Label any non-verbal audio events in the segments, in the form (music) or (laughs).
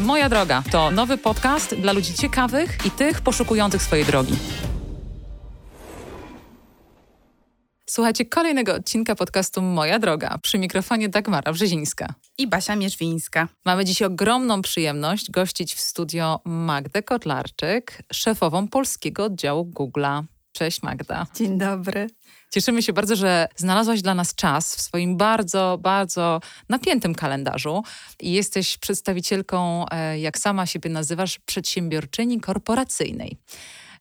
Moja droga to nowy podcast dla ludzi ciekawych i tych poszukujących swojej drogi. Słuchajcie kolejnego odcinka podcastu Moja Droga. Przy mikrofonie Dagmara Brzezińska. I Basia Mierzwińska. Mamy dziś ogromną przyjemność gościć w studio Magdę Kotlarczyk, szefową polskiego oddziału Google'a. Cześć Magda. Dzień dobry. Cieszymy się bardzo, że znalazłaś dla nas czas w swoim bardzo, bardzo napiętym kalendarzu i jesteś przedstawicielką, e, jak sama siebie nazywasz, przedsiębiorczyni korporacyjnej.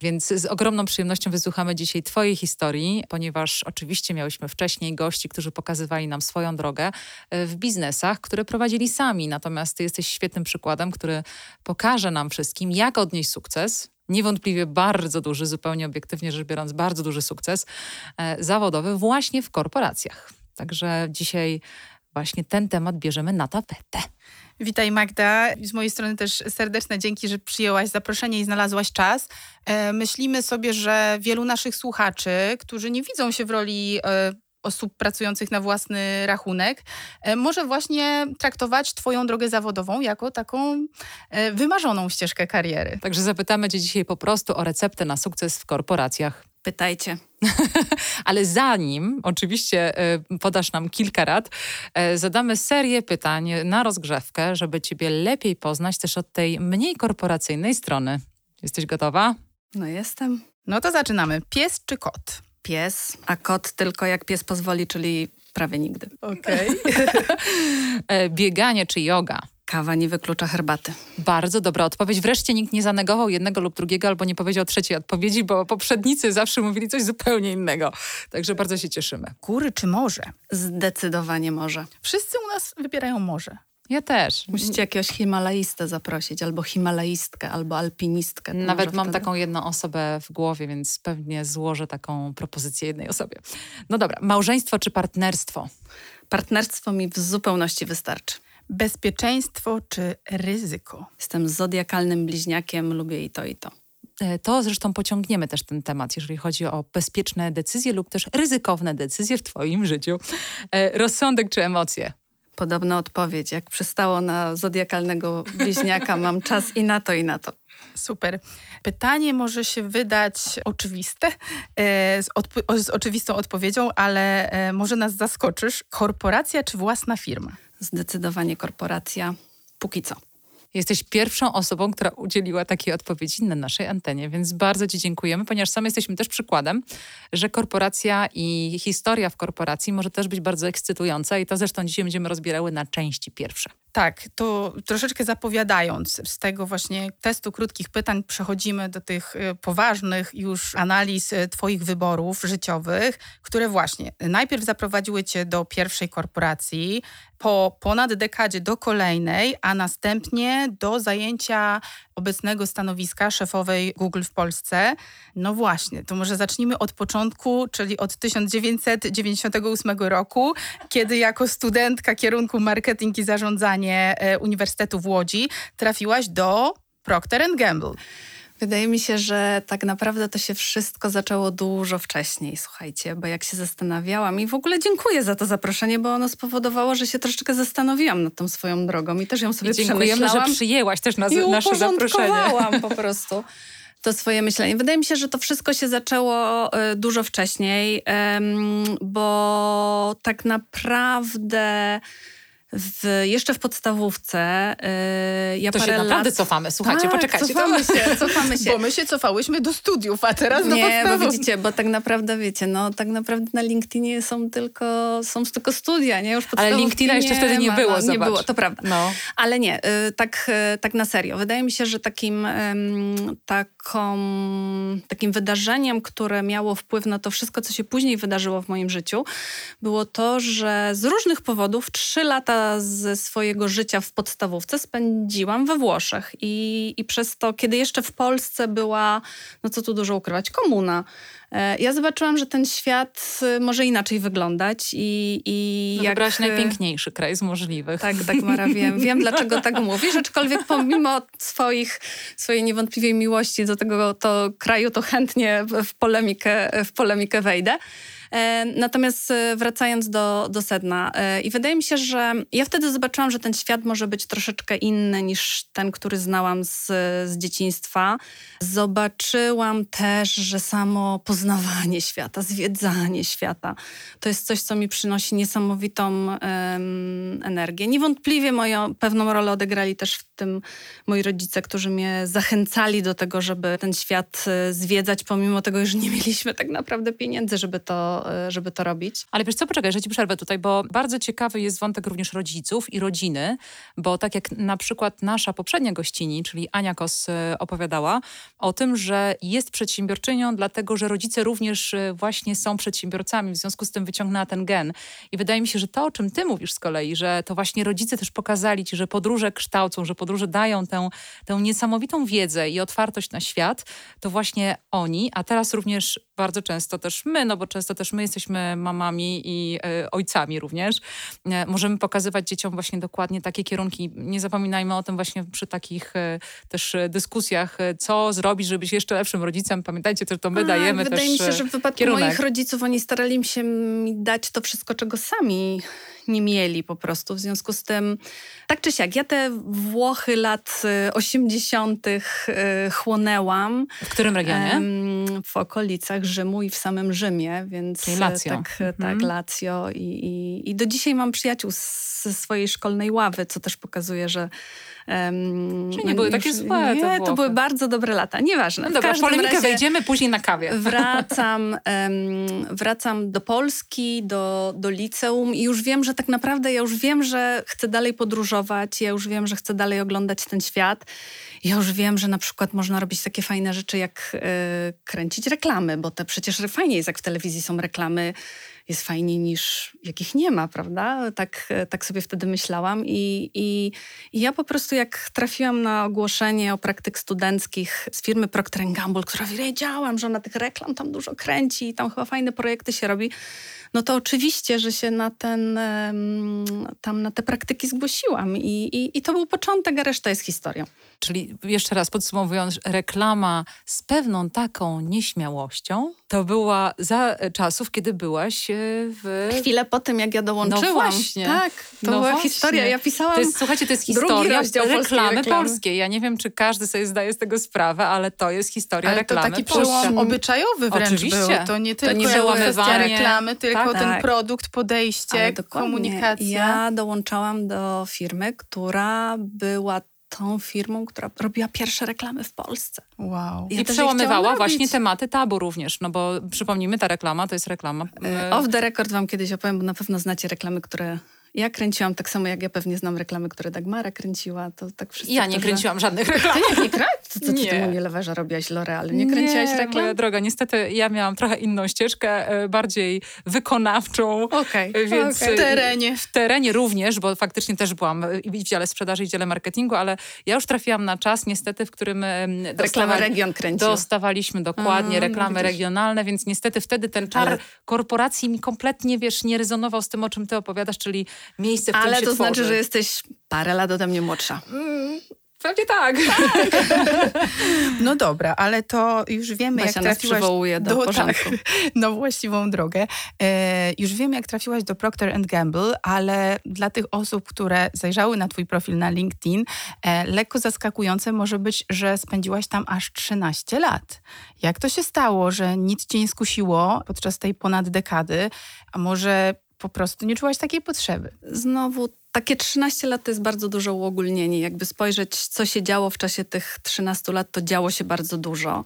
Więc z ogromną przyjemnością wysłuchamy dzisiaj Twojej historii, ponieważ oczywiście miałyśmy wcześniej gości, którzy pokazywali nam swoją drogę e, w biznesach, które prowadzili sami. Natomiast Ty jesteś świetnym przykładem, który pokaże nam wszystkim, jak odnieść sukces niewątpliwie bardzo duży, zupełnie obiektywnie rzecz biorąc, bardzo duży sukces e, zawodowy właśnie w korporacjach. Także dzisiaj właśnie ten temat bierzemy na tapetę. Witaj Magda. Z mojej strony też serdeczne dzięki, że przyjęłaś zaproszenie i znalazłaś czas. E, myślimy sobie, że wielu naszych słuchaczy, którzy nie widzą się w roli e, osób pracujących na własny rachunek, e, może właśnie traktować Twoją drogę zawodową jako taką e, wymarzoną ścieżkę kariery. Także zapytamy Cię dzisiaj po prostu o receptę na sukces w korporacjach. Pytajcie. (laughs) Ale zanim oczywiście e, podasz nam kilka rad, zadamy serię pytań na rozgrzewkę, żeby Ciebie lepiej poznać też od tej mniej korporacyjnej strony. Jesteś gotowa? No jestem. No to zaczynamy. Pies czy kot? Pies, a kot tylko jak pies pozwoli, czyli prawie nigdy. Okej. Okay. (laughs) Bieganie czy yoga? Kawa nie wyklucza herbaty. Bardzo dobra odpowiedź. Wreszcie nikt nie zanegował jednego lub drugiego, albo nie powiedział trzeciej odpowiedzi, bo poprzednicy zawsze mówili coś zupełnie innego. Także bardzo się cieszymy. Góry czy morze? Zdecydowanie morze. Wszyscy u nas wybierają morze. Ja też. Musicie jakiegoś himalaistę zaprosić, albo himalaistkę, albo alpinistkę. Nawet mam wtedy... taką jedną osobę w głowie, więc pewnie złożę taką propozycję jednej osobie. No dobra, małżeństwo czy partnerstwo? Partnerstwo mi w zupełności wystarczy. Bezpieczeństwo czy ryzyko? Jestem zodiakalnym bliźniakiem, lubię i to, i to. E, to zresztą pociągniemy też ten temat, jeżeli chodzi o bezpieczne decyzje lub też ryzykowne decyzje w Twoim życiu. E, rozsądek czy emocje? Podobna odpowiedź. Jak przystało na zodiakalnego bliźniaka, mam czas i na to, i na to. Super. Pytanie może się wydać oczywiste, e, z, z, oczywistą odpowiedzią, ale e, może nas zaskoczysz. Korporacja czy własna firma? Zdecydowanie korporacja. Póki co. Jesteś pierwszą osobą, która udzieliła takiej odpowiedzi na naszej antenie, więc bardzo Ci dziękujemy, ponieważ sami jesteśmy też przykładem, że korporacja i historia w korporacji może też być bardzo ekscytująca i to zresztą dzisiaj będziemy rozbierały na części pierwsze. Tak, to troszeczkę zapowiadając z tego właśnie testu krótkich pytań przechodzimy do tych y, poważnych już analiz y, Twoich wyborów życiowych, które właśnie najpierw zaprowadziły Cię do pierwszej korporacji, po ponad dekadzie do kolejnej, a następnie do zajęcia obecnego stanowiska szefowej Google w Polsce. No właśnie, to może zacznijmy od początku, czyli od 1998 roku, kiedy jako studentka kierunku marketing i zarządzanie e, Uniwersytetu w Łodzi trafiłaś do Procter Gamble. Wydaje mi się, że tak naprawdę to się wszystko zaczęło dużo wcześniej, słuchajcie, bo jak się zastanawiałam i w ogóle dziękuję za to zaproszenie, bo ono spowodowało, że się troszeczkę zastanowiłam nad tą swoją drogą i też ją sobie I dziękujemy, że przyjęłaś też nas, i nasze zaproszenie. po (laughs) prostu to swoje myślenie. Wydaje mi się, że to wszystko się zaczęło e, dużo wcześniej, bo tak naprawdę w, jeszcze w podstawówce. Yy, ja to się naprawdę lat... cofamy. Słuchajcie, tak, poczekajcie. Cofamy to... się, (laughs) cofamy się. Bo my się cofałyśmy do studiów, a teraz Nie, do podstawów. bo widzicie, bo tak naprawdę, wiecie, no tak naprawdę na LinkedInie są tylko, są tylko studia, nie? Już Ale LinkedIna jeszcze wtedy nie było, no, Nie było, to prawda. No. Ale nie, y, tak, y, tak na serio. Wydaje mi się, że takim, taką, takim wydarzeniem, które miało wpływ na to wszystko, co się później wydarzyło w moim życiu, było to, że z różnych powodów trzy lata ze swojego życia w podstawówce spędziłam we Włoszech i, i przez to, kiedy jeszcze w Polsce była, no co tu dużo ukrywać, komuna, e, ja zobaczyłam, że ten świat e, może inaczej wyglądać i, i no, jak... Najpiękniejszy kraj z możliwych. Tak, tak, Mara, wiem. Wiem, (laughs) dlaczego tak mówisz, aczkolwiek pomimo swoich, swojej niewątpliwej miłości do tego to kraju, to chętnie w polemikę, w polemikę wejdę. E, natomiast e, wracając do, do sedna, e, i wydaje mi się, że ja wtedy zobaczyłam, że ten świat może być troszeczkę inny niż ten, który znałam z, z dzieciństwa. Zobaczyłam też, że samo poznawanie świata, zwiedzanie świata to jest coś, co mi przynosi niesamowitą energię. Niewątpliwie moją pewną rolę odegrali też w tym moi rodzice, którzy mnie zachęcali do tego, żeby ten świat zwiedzać, pomimo tego, że nie mieliśmy tak naprawdę pieniędzy, żeby to, żeby to robić. Ale wiesz co, poczekaj, że ci przerwę tutaj, bo bardzo ciekawy jest wątek również rodziców i rodziny, bo tak jak na przykład nasza poprzednia gościni, czyli Ania Kos e, opowiadała o tym, że jest przedsiębiorczynią, dlatego że rodzice również e, właśnie są przedsiębiorcami, w związku z tym wyciągnęła ten gen. I wydaje mi się, że to, o czym ty mówisz z kolei, że to właśnie rodzice też pokazali ci, że podróże kształcą, że podróże dają tę, tę niesamowitą wiedzę i otwartość na świat, to właśnie oni, a teraz również bardzo często też my, no bo często też my jesteśmy mamami i y, ojcami również, y, możemy pokazywać dzieciom właśnie dokładnie takie kierunki. Nie zapominajmy o tym właśnie przy takich y, też dyskusjach, co zrobić, żeby być jeszcze lepszym rodzicem. Pamiętajcie też, to my A, dajemy wydaje też mi się, że w wypadku kierunek. moich rodziców oni starali się mi dać to wszystko, czego sami nie mieli po prostu. W związku z tym, tak czy siak, ja te Włochy lat 80. Y, y, chłonęłam. W którym regionie? W okolicach Rzymu i w samym Rzymie, więc Czyli Lazio. tak, mhm. tak Lazio. I, i, I do dzisiaj mam przyjaciół ze swojej szkolnej ławy, co też pokazuje, że Um, Czyli nie były takie złe Nie, to były bardzo dobre lata. Nieważne. No dobra, w polemikę wejdziemy później na kawie. Wracam, (laughs) um, wracam do Polski, do, do liceum i już wiem, że tak naprawdę ja już wiem, że chcę dalej podróżować, ja już wiem, że chcę dalej oglądać ten świat. Ja już wiem, że na przykład można robić takie fajne rzeczy, jak y, kręcić reklamy, bo to przecież fajnie jest, jak w telewizji są reklamy jest fajniej niż jakich nie ma, prawda? Tak, tak sobie wtedy myślałam I, i, i ja po prostu jak trafiłam na ogłoszenie o praktyk studenckich z firmy Procter Gamble, która wiedziałam, że ona tych reklam tam dużo kręci i tam chyba fajne projekty się robi, no to oczywiście, że się na ten, tam na te praktyki zgłosiłam i, i, i to był początek, a reszta jest historią. Czyli jeszcze raz podsumowując, reklama z pewną taką nieśmiałością to była za czasów, kiedy byłaś e, w... Chwilę po tym, jak ja dołączyłam. No właśnie. Tak, to no była właśnie. historia. Ja pisałam to jest, Słuchajcie, to jest historia reklamy, reklamy polskiej. Ja nie wiem, czy każdy sobie zdaje z tego sprawę, ale to jest historia ale reklamy to taki przełom obyczajowy wręcz Oczywiście. był. To nie tylko to nie kwestia reklamy, tylko tak, ten tak. produkt, podejście, komunikacja. Ja dołączałam do firmy, która była tą firmą, która robiła pierwsze reklamy w Polsce. Wow. Ja I przełamywała właśnie tematy tabu również, no bo przypomnijmy, ta reklama to jest reklama. E, off the record wam kiedyś opowiem, bo na pewno znacie reklamy, które ja kręciłam tak samo, jak ja pewnie znam reklamy, które Dagmara kręciła, to tak wszyscy... Ja nie kręciłam żadnych reklam. Ty nie, nie kręciłaś? Co, co nie. ty mu nie lewarza robiłaś L'Oreal? Nie kręciłaś nie, reklam? moja droga, niestety ja miałam trochę inną ścieżkę, e, bardziej wykonawczą. Okej, okay. Więc okay. W terenie. W terenie również, bo faktycznie też byłam i w dziale sprzedaży, i w dziale marketingu, ale ja już trafiłam na czas niestety, w którym Reklama region kręcił. Dostawaliśmy dokładnie A, reklamy no regionalne, więc niestety wtedy ten czar ale... korporacji mi kompletnie, wiesz, nie rezonował z tym, o czym ty opowiadasz, czyli miejsce, w którym ale się to znaczy, że jesteś parę lat ode mnie młodsza. Mm. Pewnie tak. (laughs) No dobra, ale to już wiemy, Basia jak trafiłaś do, do porządku. (laughs) Tak, no właściwą drogę. E, już wiemy, jak trafiłaś do Procter Gamble, ale dla tych osób, które zajrzały na twój profil na LinkedIn, e, lekko zaskakujące może być, że spędziłaś tam aż 13 lat. Jak to się stało, że nic cię nie skusiło podczas tej ponad dekady, a może po prostu nie czułaś takiej potrzeby? Znowu takie 13 lat to jest bardzo duże uogólnienie. Jakby spojrzeć, co się działo w czasie tych 13 lat, to działo się bardzo dużo.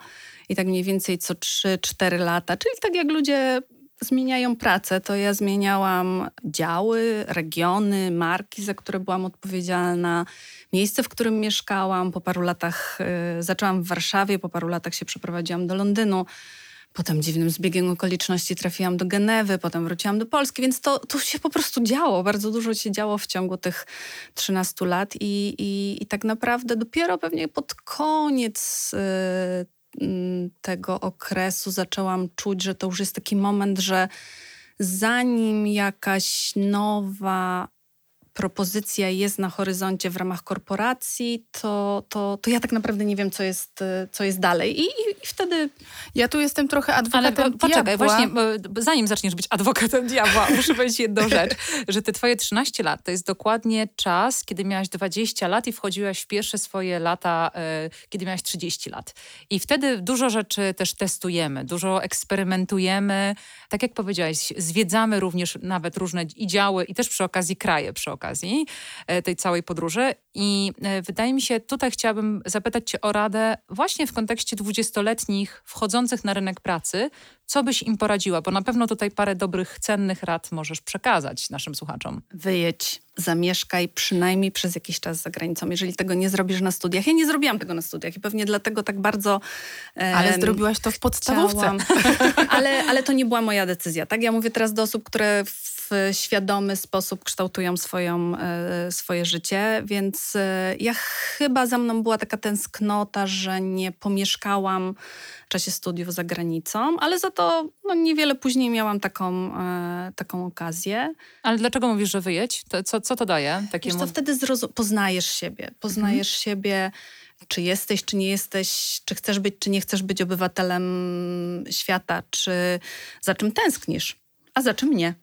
I tak mniej więcej co 3-4 lata, czyli tak jak ludzie zmieniają pracę, to ja zmieniałam działy, regiony, marki, za które byłam odpowiedzialna, miejsce, w którym mieszkałam. Po paru latach y, zaczęłam w Warszawie, po paru latach się przeprowadziłam do Londynu. Potem dziwnym zbiegiem okoliczności trafiłam do Genewy, potem wróciłam do Polski, więc to, to się po prostu działo. Bardzo dużo się działo w ciągu tych 13 lat i, i, i tak naprawdę dopiero pewnie pod koniec y, tego okresu zaczęłam czuć, że to już jest taki moment, że zanim jakaś nowa propozycja jest na horyzoncie w ramach korporacji, to, to, to ja tak naprawdę nie wiem, co jest, co jest dalej. I, i, I wtedy... Ja tu jestem trochę adwokatem Ale poczekaj, diabła. właśnie, zanim zaczniesz być adwokatem diabła, (laughs) muszę powiedzieć jedną rzecz, że te twoje 13 lat to jest dokładnie czas, kiedy miałaś 20 lat i wchodziłaś w pierwsze swoje lata, e, kiedy miałaś 30 lat. I wtedy dużo rzeczy też testujemy, dużo eksperymentujemy. Tak jak powiedziałaś, zwiedzamy również nawet różne i działy i też przy okazji kraje, przy okazji e, tej całej podróży. I e, wydaje mi się, tutaj chciałabym zapytać cię o radę właśnie w kontekście dwudziestoletnich wchodzących na rynek pracy, co byś im poradziła? Bo na pewno tutaj parę dobrych, cennych rad możesz przekazać naszym słuchaczom. Wyjedź, zamieszkaj przynajmniej przez jakiś czas za granicą, jeżeli tego nie zrobisz na studiach. Ja nie zrobiłam tego na studiach i pewnie dlatego tak bardzo... Um, ale zrobiłaś to w podstawówce. (laughs) ale, ale to nie była moja decyzja. Tak, Ja mówię teraz do osób, które w świadomy sposób kształtują swoją, e, swoje życie, więc e, ja chyba za mną była taka tęsknota, że nie pomieszkałam czasie studiów za granicą, ale za to no, niewiele później miałam taką, e, taką okazję. Ale dlaczego mówisz, że wyjedź? To, co, co to daje? Takiemu... Wiesz, to wtedy poznajesz siebie. Poznajesz mhm. siebie, czy jesteś, czy nie jesteś, czy chcesz być, czy nie chcesz być obywatelem świata, czy za czym tęsknisz, a za czym nie.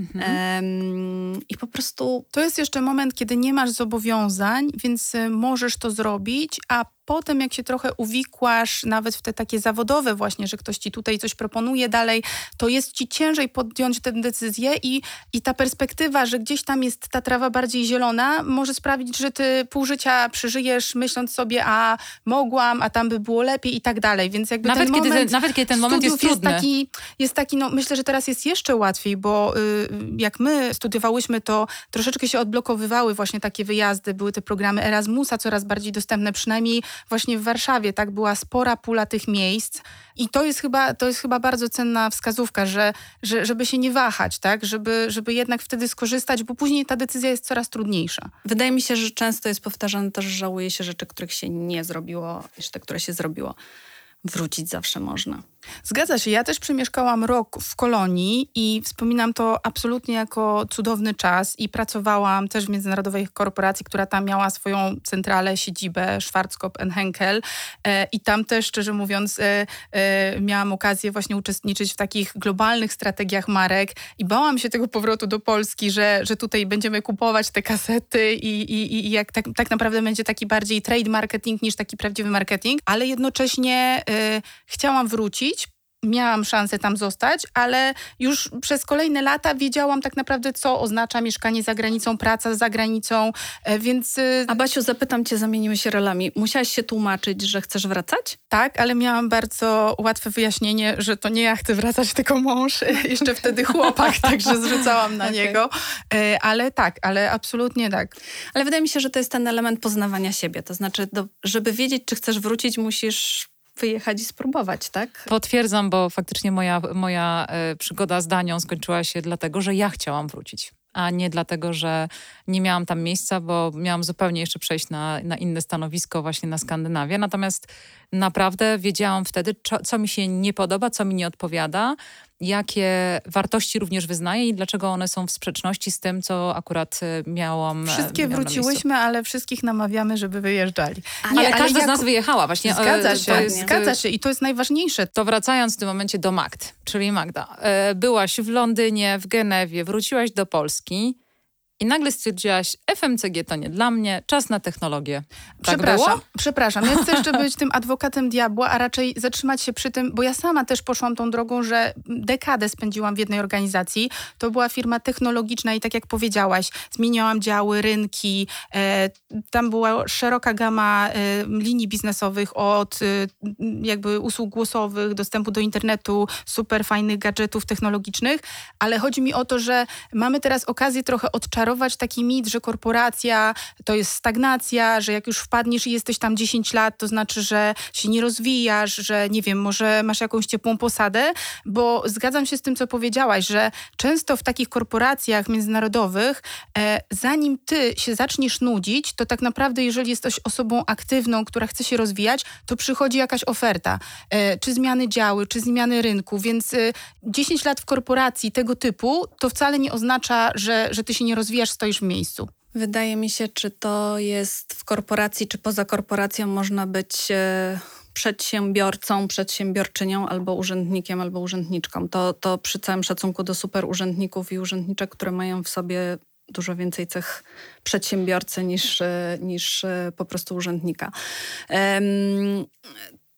Mhm. I po prostu. To jest jeszcze moment, kiedy nie masz zobowiązań, więc y, możesz to zrobić, a potem, jak się trochę uwikłasz, nawet w te takie zawodowe właśnie, że ktoś ci tutaj coś proponuje dalej, to jest ci ciężej podjąć tę decyzję i, i ta perspektywa, że gdzieś tam jest ta trawa bardziej zielona, może sprawić, że ty pół życia przeżyjesz myśląc sobie, a mogłam, a tam by było lepiej i tak dalej. Więc jakby nawet ten kiedy moment Nawet kiedy ten moment jest trudny. Jest taki, jest taki, no myślę, że teraz jest jeszcze łatwiej, bo y, jak my studiowałyśmy, to troszeczkę się odblokowywały właśnie takie wyjazdy, były te programy Erasmusa coraz bardziej dostępne, przynajmniej właśnie w Warszawie, tak, była spora pula tych miejsc i to jest chyba, to jest chyba bardzo cenna wskazówka, że, że, żeby się nie wahać, tak, żeby, żeby jednak wtedy skorzystać, bo później ta decyzja jest coraz trudniejsza. Wydaje mi się, że często jest powtarzane to, że żałuje się rzeczy, których się nie zrobiło, te, które się zrobiło. Wrócić zawsze można. Zgadza się. Ja też przemieszkałam rok w Kolonii i wspominam to absolutnie jako cudowny czas i pracowałam też w międzynarodowej korporacji, która tam miała swoją centralę, siedzibę Schwarzkopf Henkel e, i tam też, szczerze mówiąc, e, e, miałam okazję właśnie uczestniczyć w takich globalnych strategiach marek i bałam się tego powrotu do Polski, że, że tutaj będziemy kupować te kasety i, i, i jak tak, tak naprawdę będzie taki bardziej trade marketing niż taki prawdziwy marketing, ale jednocześnie chciałam wrócić miałam szansę tam zostać, ale już przez kolejne lata wiedziałam tak naprawdę, co oznacza mieszkanie za granicą, praca za granicą, e, więc... Y, A Basiu, zapytam cię, zamienimy się rolami. Musiałaś się tłumaczyć, że chcesz wracać? Tak, ale miałam bardzo łatwe wyjaśnienie, że to nie ja chcę wracać, tylko mąż, (laughs) jeszcze wtedy chłopak, (laughs) także zrzucałam na okay. niego. E, ale tak, ale absolutnie tak. Ale wydaje mi się, że to jest ten element poznawania siebie. To znaczy, do, żeby wiedzieć, czy chcesz wrócić, musisz wyjechać i spróbować, tak? Potwierdzam, bo faktycznie moja, moja e, przygoda z Danią skończyła się dlatego, że ja chciałam wrócić a nie dlatego, że nie miałam tam miejsca, bo miałam zupełnie jeszcze przejść na, na inne stanowisko właśnie na Skandynawię. Natomiast naprawdę wiedziałam wtedy, co, co mi się nie podoba, co mi nie odpowiada jakie wartości również wyznaje i dlaczego one są w sprzeczności z tym, co akurat e, miałam. E, Wszystkie wróciłyśmy, ale wszystkich namawiamy, żeby wyjeżdżali. Nie, ale, ale każda z nas wyjechała właśnie. E, zgadza się, jest, zgadza się i to jest najważniejsze. To wracając w tym momencie do Magd, czyli Magda. Byłaś w Londynie, w Genewie, wróciłaś do Polski. I nagle stwierdziłaś, FMCG to nie dla mnie, czas na technologię. Tak przepraszam, było? przepraszam. Ja chcę jeszcze być tym adwokatem diabła, a raczej zatrzymać się przy tym, bo ja sama też poszłam tą drogą, że dekadę spędziłam w jednej organizacji. To była firma technologiczna i tak jak powiedziałaś, zmieniałam działy, rynki. E, tam była szeroka gama e, linii biznesowych od e, jakby usług głosowych, dostępu do internetu, super fajnych gadżetów technologicznych, ale chodzi mi o to, że mamy teraz okazję trochę odczarować taki mit, że korporacja to jest stagnacja, że jak już wpadniesz i jesteś tam 10 lat, to znaczy, że się nie rozwijasz, że nie wiem, może masz jakąś ciepłą posadę, bo zgadzam się z tym, co powiedziałaś, że często w takich korporacjach międzynarodowych, e, zanim ty się zaczniesz nudzić, to tak naprawdę, jeżeli jesteś osobą aktywną, która chce się rozwijać, to przychodzi jakaś oferta, e, czy zmiany działy, czy zmiany rynku, więc e, 10 lat w korporacji tego typu, to wcale nie oznacza, że, że ty się nie rozwijasz rozwijasz, stoisz w miejscu? Wydaje mi się, czy to jest w korporacji, czy poza korporacją można być e, przedsiębiorcą, przedsiębiorczynią albo urzędnikiem, albo urzędniczką. To, to przy całym szacunku do super urzędników i urzędniczek, które mają w sobie dużo więcej cech przedsiębiorcy niż, e, niż e, po prostu urzędnika.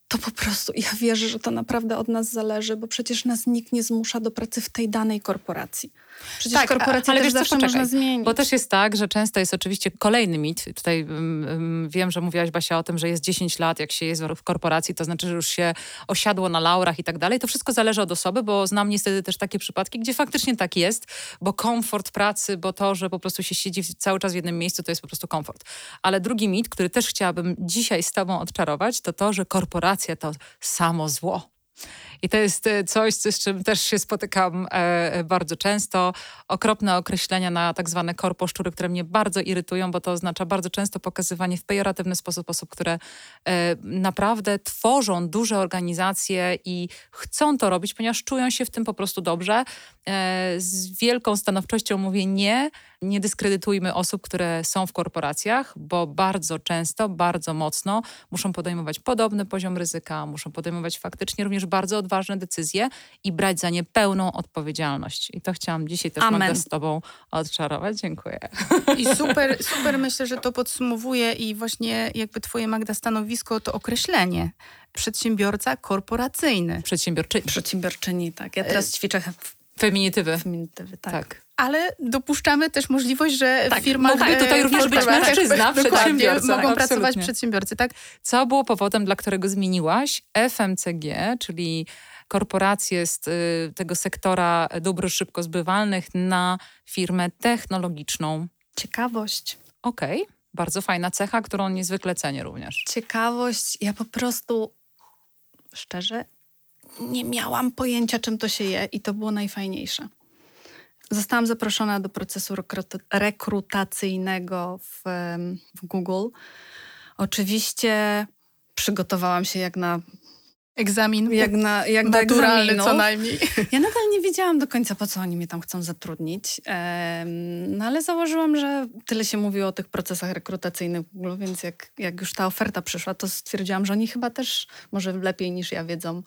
To po prostu, ja wierzę, że to naprawdę od nas zależy, bo przecież nas nikt nie zmusza do pracy w tej danej korporacji. Przecież tak, korporacje ale też wiesz, zawsze można zmienić. Bo też jest tak, że często jest oczywiście kolejny mit. Tutaj um, wiem, że mówiłaś Basia o tym, że jest 10 lat, jak się jest w korporacji, to znaczy, że już się osiadło na laurach i tak dalej. To wszystko zależy od osoby, bo znam niestety też takie przypadki, gdzie faktycznie tak jest, bo komfort pracy, bo to, że po prostu się siedzi cały czas w jednym miejscu, to jest po prostu komfort. Ale drugi mit, który też chciałabym dzisiaj z tobą odczarować, to to, że korporacja to samo zło. I to jest e, coś, z czym też się spotykam e, bardzo często. Okropne określenia na tak zwane korposzczury, które mnie bardzo irytują, bo to oznacza bardzo często pokazywanie w pejoratywny sposób osób, które e, naprawdę tworzą duże organizacje i chcą to robić, ponieważ czują się w tym po prostu dobrze. Z wielką stanowczością mówię nie, nie dyskredytujmy osób, które są w korporacjach, bo bardzo często, bardzo mocno muszą podejmować podobny poziom ryzyka, muszą podejmować faktycznie również bardzo odważne decyzje i brać za nie pełną odpowiedzialność. I to chciałam dzisiaj też Amen. Magda z tobą odczarować. Dziękuję. (laughs) I super, super myślę, że to podsumowuje i właśnie jakby twoje Magda stanowisko to określenie przedsiębiorca korporacyjny. Przedsiębiorczyni. Przedsiębiorczyni, tak. Ja teraz ćwiczę Feminitywy. Feminitywy, tak. tak. Ale dopuszczamy też możliwość, że tak, firma... Mógłby tutaj również być mężczyzna, (laughs) przedsiębiorca. Mogą tak, pracować przedsiębiorcy, tak? Co było powodem, dla którego zmieniłaś FMCG, czyli korporację z y, tego sektora dóbr szybko zbywalnych na firmę technologiczną? Ciekawość. Okej, okay. bardzo fajna cecha, którą niezwykle cenię również. Ciekawość. Ja po prostu, szczerze, nie miałam pojęcia, czym to się je i to było najfajniejsze. Zostałam zaproszona do procesu rekrutacyjnego w, w Google. Oczywiście przygotowałam się jak na egzamin. Jak, na, jak do egzaminu. co najmniej. Ja nadal nie wiedziałam do końca, po co oni mnie tam chcą zatrudnić. no ale założyłam, że tyle się mówiło o tych procesach rekrutacyjnych w Google, więc jak, jak już ta oferta przyszła, to stwierdziłam, że oni chyba też może lepiej niż ja wiedzą,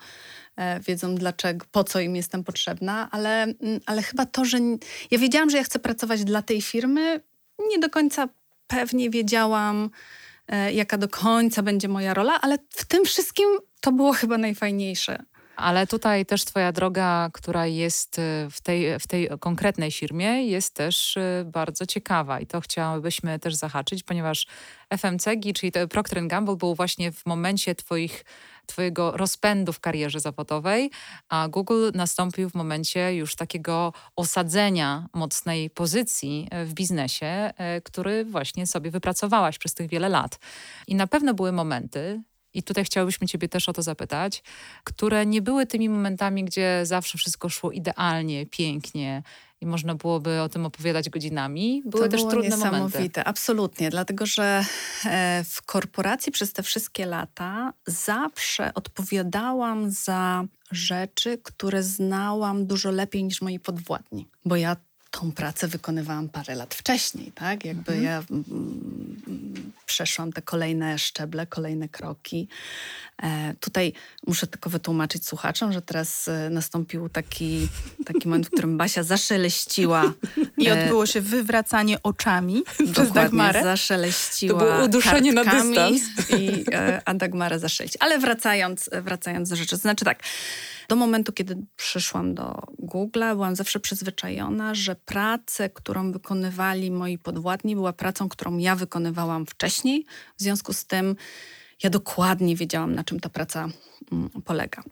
wiedzą dlaczego, po co im jestem potrzebna, ale, mm, ale chyba to, że ja wiedziałam, że ja chcę pracować dla tej firmy, nie do końca pewnie wiedziałam, e, jaka do końca będzie moja rola, ale w tym wszystkim to było chyba najfajniejsze. Ale tutaj też Twoja droga, która jest e, w tej, w tej konkretnej firmie, jest też bardzo ciekawa i to chciałybyśmy też zahaczyć, ponieważ FMCG, czyli Procter Gamble, był właśnie w momencie Twoich Twojego rozpędu w karierze zawodowej, a Google nastąpił w momencie już takiego osadzenia mocnej pozycji e, w biznesie, e, który właśnie sobie wypracowałaś przez tych wiele lat. I na pewno były momenty, i tutaj chciałybyśmy Ciebie też o to zapytać, które nie były tymi momentami, gdzie zawsze wszystko szło idealnie, pięknie i można byłoby o tym opowiadać godzinami. Były to też było trudne niesamowite, momenty. absolutnie, dlatego że e, w korporacji przez te wszystkie lata zawsze odpowiadałam za rzeczy, które znałam dużo lepiej niż moi podwładni, bo ja tą pracę wykonywałam parę lat wcześniej, tak? Jakby mhm. ja mm, mm, przeszłam te kolejne szczeble, kolejne kroki. E, tutaj muszę tylko wytłumaczyć słuchaczom, że teraz e, nastąpił taki, taki moment, w którym Basia zaszeleściła. (laughs) I e, odbyło się wywracanie oczami przez Dagmarę. zaszeleściła To było uduszenie na dystans. I, e, a Dagmara zaszeleści. Ale wracając, wracając do rzeczy, to znaczy tak, do momentu, kiedy przyszłam do Google'a, byłam zawsze przyzwyczajona, że pracę, którą wykonywali moi podwładni, była pracą, którą ja wykonywałam wcześniej. W związku z tym ja dokładnie wiedziałam, na czym ta praca mm, polega.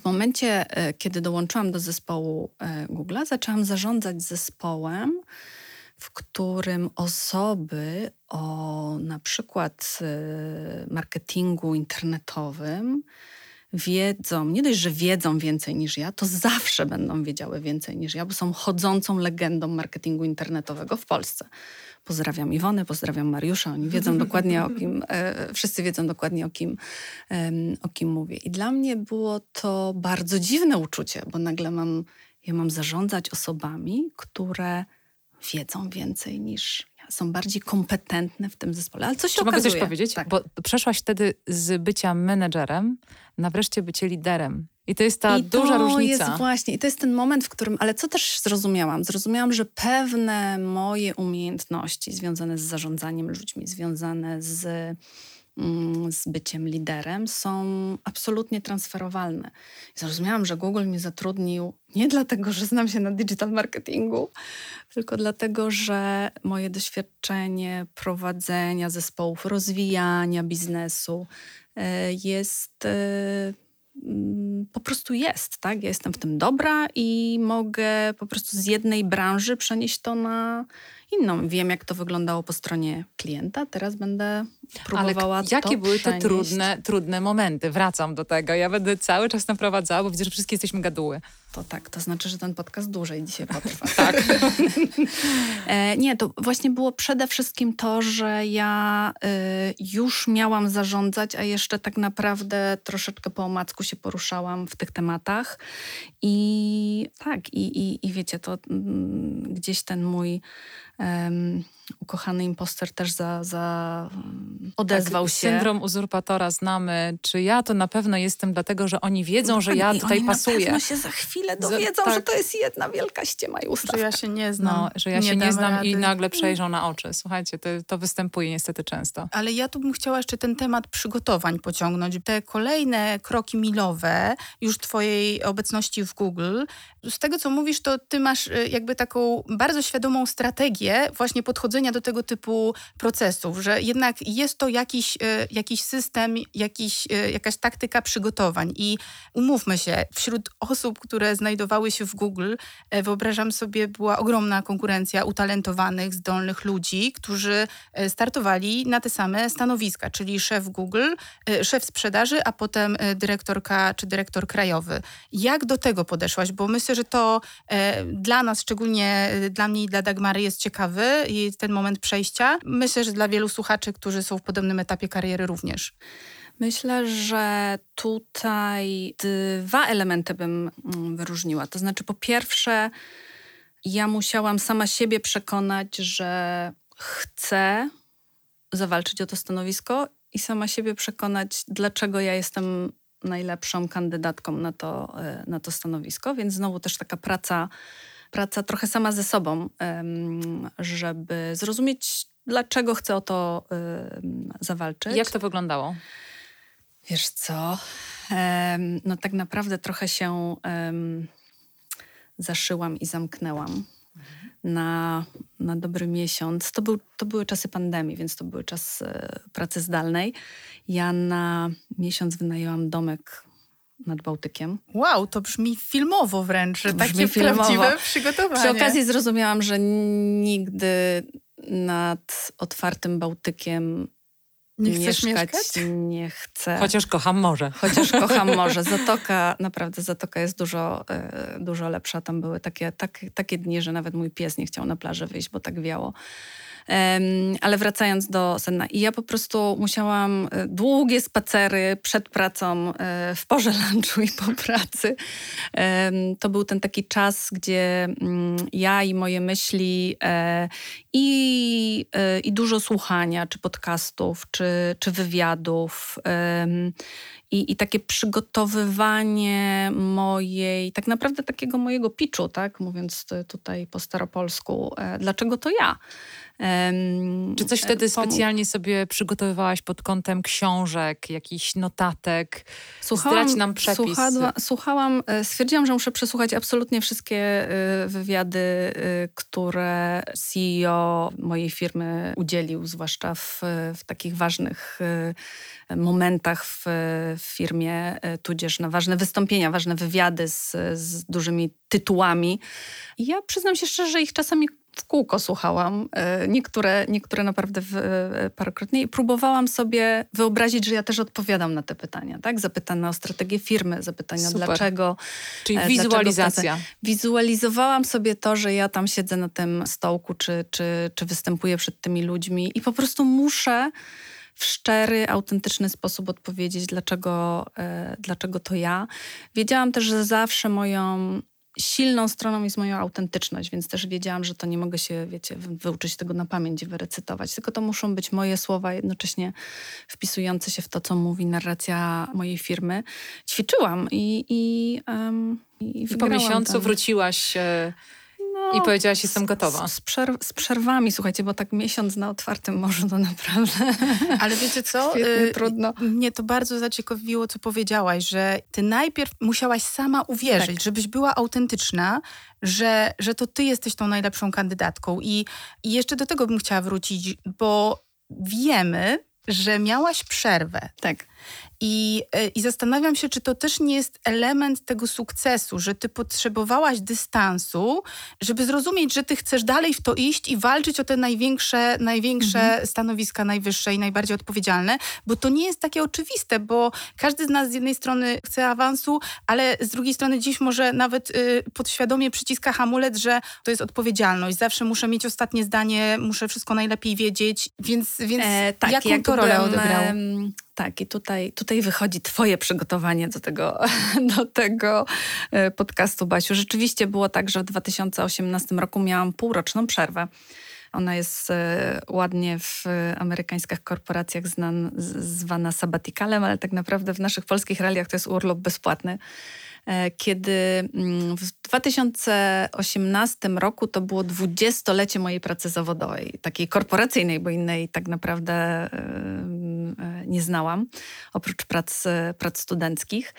W momencie, e, kiedy dołączyłam do zespołu e, Google'a, zaczęłam zarządzać zespołem, w którym osoby o na przykład e, marketingu internetowym, wiedzą, nie dość, że wiedzą więcej niż ja, to zawsze będą wiedziały więcej niż ja, bo są chodzącą legendą marketingu internetowego w Polsce. Pozdrawiam Iwonę, pozdrawiam Mariusza, oni wiedzą (laughs) dokładnie o kim, e, wszyscy wiedzą dokładnie o kim, e, o kim mówię. I dla mnie było to bardzo dziwne uczucie, bo nagle mam, ja mam zarządzać osobami, które wiedzą więcej niż są bardziej kompetentne w tym zespole. Ale co się Czy okazuje? mogę coś powiedzieć? Tak. Bo przeszłaś wtedy z bycia menedżerem na wreszcie bycie liderem. I to jest ta I duża to różnica. Jest właśnie, i to jest ten moment, w którym, ale co też zrozumiałam? Zrozumiałam, że pewne moje umiejętności związane z zarządzaniem ludźmi, związane z, z byciem liderem są absolutnie transferowalne. Zrozumiałam, że Google mnie zatrudnił nie dlatego, że znam się na digital marketingu, tylko dlatego, że moje doświadczenie prowadzenia zespołów, rozwijania biznesu e, jest e, mm, po prostu jest, tak? Ja jestem w tym dobra i mogę po prostu z jednej branży przenieść to na inną. Wiem, jak to wyglądało po stronie klienta, teraz będę próbowała Ale jakie były te przenieść. trudne, trudne momenty? Wracam do tego. Ja będę cały czas naprowadzała, bo widzę, że wszystkie jesteśmy gaduły. To tak, to znaczy, że ten podcast dłużej dzisiaj potrwa. (laughs) Tak. (laughs) E, nie, to właśnie było przede wszystkim to, że ja y, już miałam zarządzać, a jeszcze tak naprawdę troszeczkę po omacku się poruszałam w tych tematach. I tak, i, i, i wiecie, to mm, gdzieś ten mój ukochany imposter też za, za mm, odezwał tak, się. Syndrom uzurpatora znamy. Czy ja to na pewno jestem dlatego, że oni wiedzą, że ja I tutaj oni pasuję. Na pewno się za chwilę dowiedzą, tak. że to jest jedna wielka ściema i ustawka. Że ja się nie znam. No, że ja się nie znam i rady. nagle przejrzą na oczy. Słuchajcie, to, to występuje niestety często. Ale ja tu bym chciała jeszcze ten temat przygotowań pociągnąć. Te kolejne kroki milowe już twojej obecności w Google. Z tego, co mówisz, to ty masz y, jakby taką bardzo świadomą strategię właśnie podchodzenia do tego typu procesów, że jednak jest to jakiś, y, jakiś system, jakiś, y, jakaś taktyka przygotowań. I umówmy się, wśród osób, które znajdowały się w Google, e, wyobrażam sobie, była ogromna konkurencja utalentowanych, zdolnych ludzi, którzy e, startowali na te same stanowiska, czyli szef Google, e, szef sprzedaży, a potem e, dyrektorka czy dyrektor krajowy. Jak do tego podeszłaś? Bo myślę, że to e, dla nas, szczególnie e, dla mnie i dla Dagmary jest ciekawy i ten moment przejścia. Myślę, że dla wielu słuchaczy, którzy są w podobnym etapie kariery również. Myślę, że tutaj dwa elementy bym mm, wyróżniła. To znaczy, po pierwsze, ja musiałam sama siebie przekonać, że chcę zawalczyć o to stanowisko i sama siebie przekonać, dlaczego ja jestem najlepszą kandydatką na to, e, na to stanowisko. Więc znowu też taka praca, praca trochę sama ze sobą, żeby zrozumieć, dlaczego chcę o to zawalczyć. Jak to wyglądało? Wiesz co? No tak naprawdę trochę się zaszyłam i zamknęłam na, na dobry miesiąc. To, był, to były czasy pandemii, więc to były czas e, pracy zdalnej. Ja na miesiąc wynajęłam domek nad Bałtykiem. Wow, to brzmi filmowo wręcz, że To takie filmowo. prawdziwe przygotowanie. Przy okazji zrozumiałam, że nigdy nad otwartym Bałtykiem Nie chcesz mieszkać, mieszkać? nie chcę. Chociaż kocham morze. Chociaż (laughs) kocham morze. Zatoka, naprawdę Zatoka jest dużo, e, dużo lepsza. Tam były takie, tak, takie dni, że nawet mój pies nie chciał na plażę wyjść, bo tak wiało. Ale wracając do sedna. I ja po prostu musiałam e, długie spacery przed pracą, e, w porze (laughs) lunchu i po pracy. To był ten taki czas, gdzie mm, ja i moje myśli e, i, i dużo słuchania, czy podcastów, czy, czy wywiadów, i, i takie przygotowywanie mojej, tak naprawdę takiego mojego pitchu, tak, mówiąc tutaj po staropolsku, dlaczego to ja? Czy coś wtedy specjalnie sobie przygotowywałaś pod kątem książek, jakichś notatek? Słuchałam, nam przepis. Słuchadła, słuchałam, e, stwierdziłam, że muszę przesłuchać absolutnie wszystkie e, wywiady, e, które CEO mojej firmy udzielił, zwłaszcza w, w takich ważnych momentach w, w firmie, tudzież na ważne wystąpienia, ważne wywiady z, z dużymi tytułami. I ja przyznam się szczerze, że ich czasami w kółko słuchałam, e, niektóre, niektóre naprawdę w, e, parokrotnie i próbowałam sobie wyobrazić, że ja też odpowiadam na te pytania, tak? Zapytania o strategię firmy, zapytania Super. dlaczego. Czyli e, dlaczego wizualizacja. Wizualizowałam sobie to, że ja tam siedzę na tym stołku, czy, czy, czy występuję przed tymi ludźmi i po prostu muszę w szczery, autentyczny sposób odpowiedzieć, dlaczego, dlaczego to ja. Wiedziałam też, że zawsze moją silną stroną jest moja autentyczność, więc też wiedziałam, że to nie mogę się, wiecie, wyuczyć tego na pamięć i wyrecytować, tylko to muszą być moje słowa, jednocześnie wpisujące się w to, co mówi narracja mojej firmy. Ćwiczyłam i, i, um, i, I po miesiącu tam. wróciłaś e, I powiedziałaś, jestem gotowa. Z, z, przerw z, przerwami, słuchajcie, bo tak miesiąc na otwartym morzu to naprawdę. (laughs) Ale wiecie co? Y, trudno. Mnie to bardzo zaciekawiło, co powiedziałaś, że ty najpierw musiałaś sama uwierzyć, tak. żebyś była autentyczna, że, że to ty jesteś tą najlepszą kandydatką. I, I jeszcze do tego bym chciała wrócić, bo wiemy, że miałaś przerwę. Tak. I, e, I zastanawiam się, czy to też nie jest element tego sukcesu, że ty potrzebowałaś dystansu, żeby zrozumieć, że ty chcesz dalej w to iść i walczyć o te największe, największe mhm. stanowiska, najwyższe i najbardziej odpowiedzialne, bo to nie jest takie oczywiste, bo każdy z nas z jednej strony chce awansu, ale z drugiej strony dziś może nawet y, podświadomie przyciska hamulec, że to jest odpowiedzialność. Zawsze muszę mieć ostatnie zdanie, muszę wszystko najlepiej wiedzieć, więc, więc e, tak, jaką jak to rolę odegrał? Tak, i tutaj, tutaj wychodzi Twoje przygotowanie do tego, (laughs) do tego e, podcastu, Basiu. Rzeczywiście było tak, że w 2018 roku miałam półroczną przerwę. Ona jest e, ładnie w amerykańskich korporacjach znan, zwana sabbaticalem, ale tak naprawdę w naszych polskich realiach to jest urlop bezpłatny. E, kiedy mm, w 2018 roku to było dwudziestolecie mojej pracy zawodowej, takiej korporacyjnej, bo innej tak naprawdę e, nie znałam, oprócz prac, prac studenckich.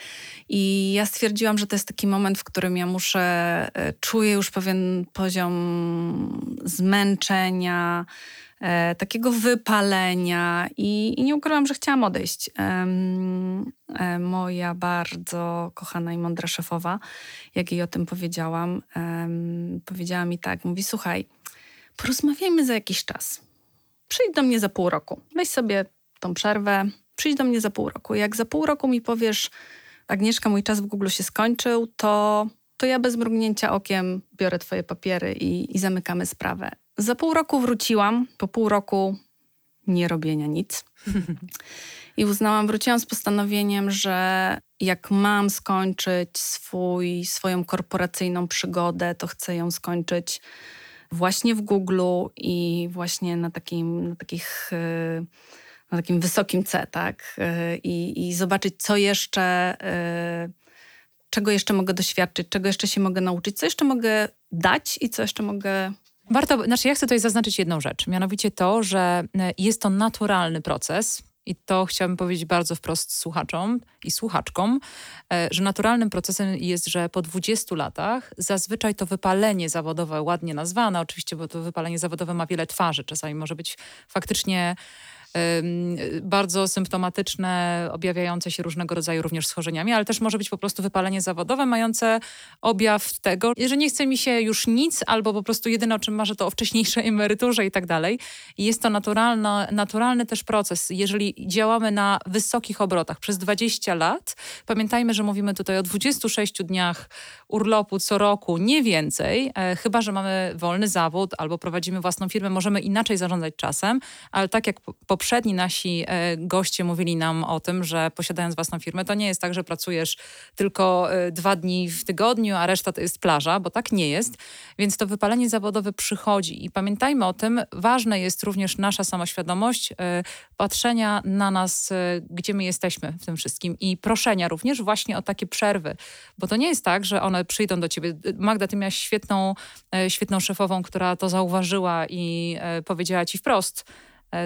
I ja stwierdziłam, że to jest taki moment, w którym ja muszę, e, czuję już pewien poziom zmęczenia, e, takiego wypalenia i, i, nie ukrywam, że chciałam odejść. E, moja bardzo kochana i mądra szefowa, jak jej o tym powiedziałam, powiedziała mi tak, mówi słuchaj, porozmawiajmy za jakiś czas. Przyjdź do mnie za pół roku. Weź sobie tą przerwę, przyjdź do mnie za pół roku. Jak za pół roku mi powiesz, Agnieszka, mój czas w Google się skończył, to, to ja bez mrugnięcia okiem biorę twoje papiery i, i zamykamy sprawę. Za pół roku wróciłam, po pół roku nie robienia nic. (laughs) I uznałam, wróciłam z postanowieniem, że jak mam skończyć swój, swoją korporacyjną przygodę, to chcę ją skończyć właśnie w Google i właśnie na, takim, na takich. Yy, na takim wysokim C, tak? Y, I, i zobaczyć, co jeszcze, y, czego jeszcze mogę doświadczyć, czego jeszcze się mogę nauczyć, co jeszcze mogę dać i co jeszcze mogę Warto, znaczy ja chcę tutaj zaznaczyć jedną rzecz, mianowicie to, że y, jest to naturalny proces i to chciałabym powiedzieć bardzo wprost słuchaczom i słuchaczkom, że naturalnym procesem jest, że po 20 latach zazwyczaj to wypalenie zawodowe, ładnie nazwane oczywiście, bo to wypalenie zawodowe ma wiele twarzy, czasami może być faktycznie bardzo symptomatyczne, objawiające się różnego rodzaju również schorzeniami, ale też może być po prostu wypalenie zawodowe, mające objaw tego, że nie chce mi się już nic, albo po prostu jedyne o czym marzę to o wcześniejszej emeryturze i tak dalej. Jest to naturalno, naturalny też proces. Jeżeli działamy na wysokich obrotach przez 20 lat, pamiętajmy, że mówimy tutaj o 26 dniach urlopu co roku, nie więcej, e, chyba że mamy wolny zawód albo prowadzimy własną firmę, możemy inaczej zarządzać czasem, ale tak jak po poprzedni nasi e, goście mówili nam o tym, że posiadając własną firmę, to nie jest tak, że pracujesz tylko e, dwa dni w tygodniu, a reszta to jest plaża, bo tak nie jest. Więc to wypalenie zawodowe przychodzi i pamiętajmy o tym, ważna jest również nasza samoświadomość, e, patrzenia na nas, gdzie my jesteśmy w tym wszystkim i proszenia również właśnie o takie przerwy, bo to nie jest tak, że one przyjdą do ciebie. Magda, ty miałaś świetną, świetną szefową, która to zauważyła i powiedziała ci wprost,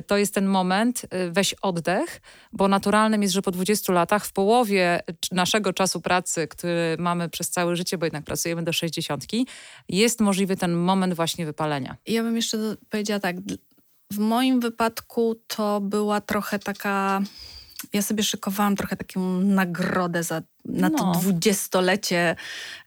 to jest ten moment, e, weź oddech, bo naturalnym jest, że po 20 latach, w połowie naszego czasu pracy, który mamy przez całe życie, bo jednak pracujemy do 60, jest możliwy ten moment właśnie wypalenia. Ja bym jeszcze powiedziała tak, w moim wypadku to była trochę taka ja sobie szykowałam trochę taką nagrodę za, na no. to dwudziestolecie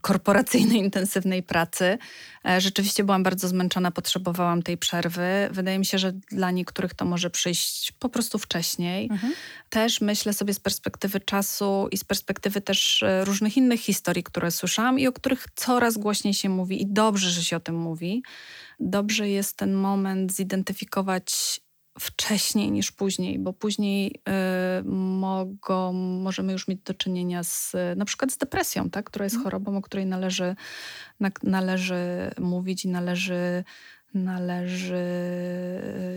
korporacyjnej, (laughs) intensywnej pracy. E, rzeczywiście byłam bardzo zmęczona, potrzebowałam tej przerwy. Wydaje mi się, że dla niektórych to może przyjść po prostu wcześniej. Mhm. Też myślę sobie z perspektywy czasu i z perspektywy też e, różnych innych historii, które słyszałam i o których coraz głośniej się mówi i dobrze, że się o tym mówi. Dobrze jest ten moment zidentyfikować wcześniej niż później, bo później y, mogą, możemy już mieć do czynienia z na przykład z depresją, tak? która jest mhm. chorobą, o której należy, na, należy mówić i należy, należy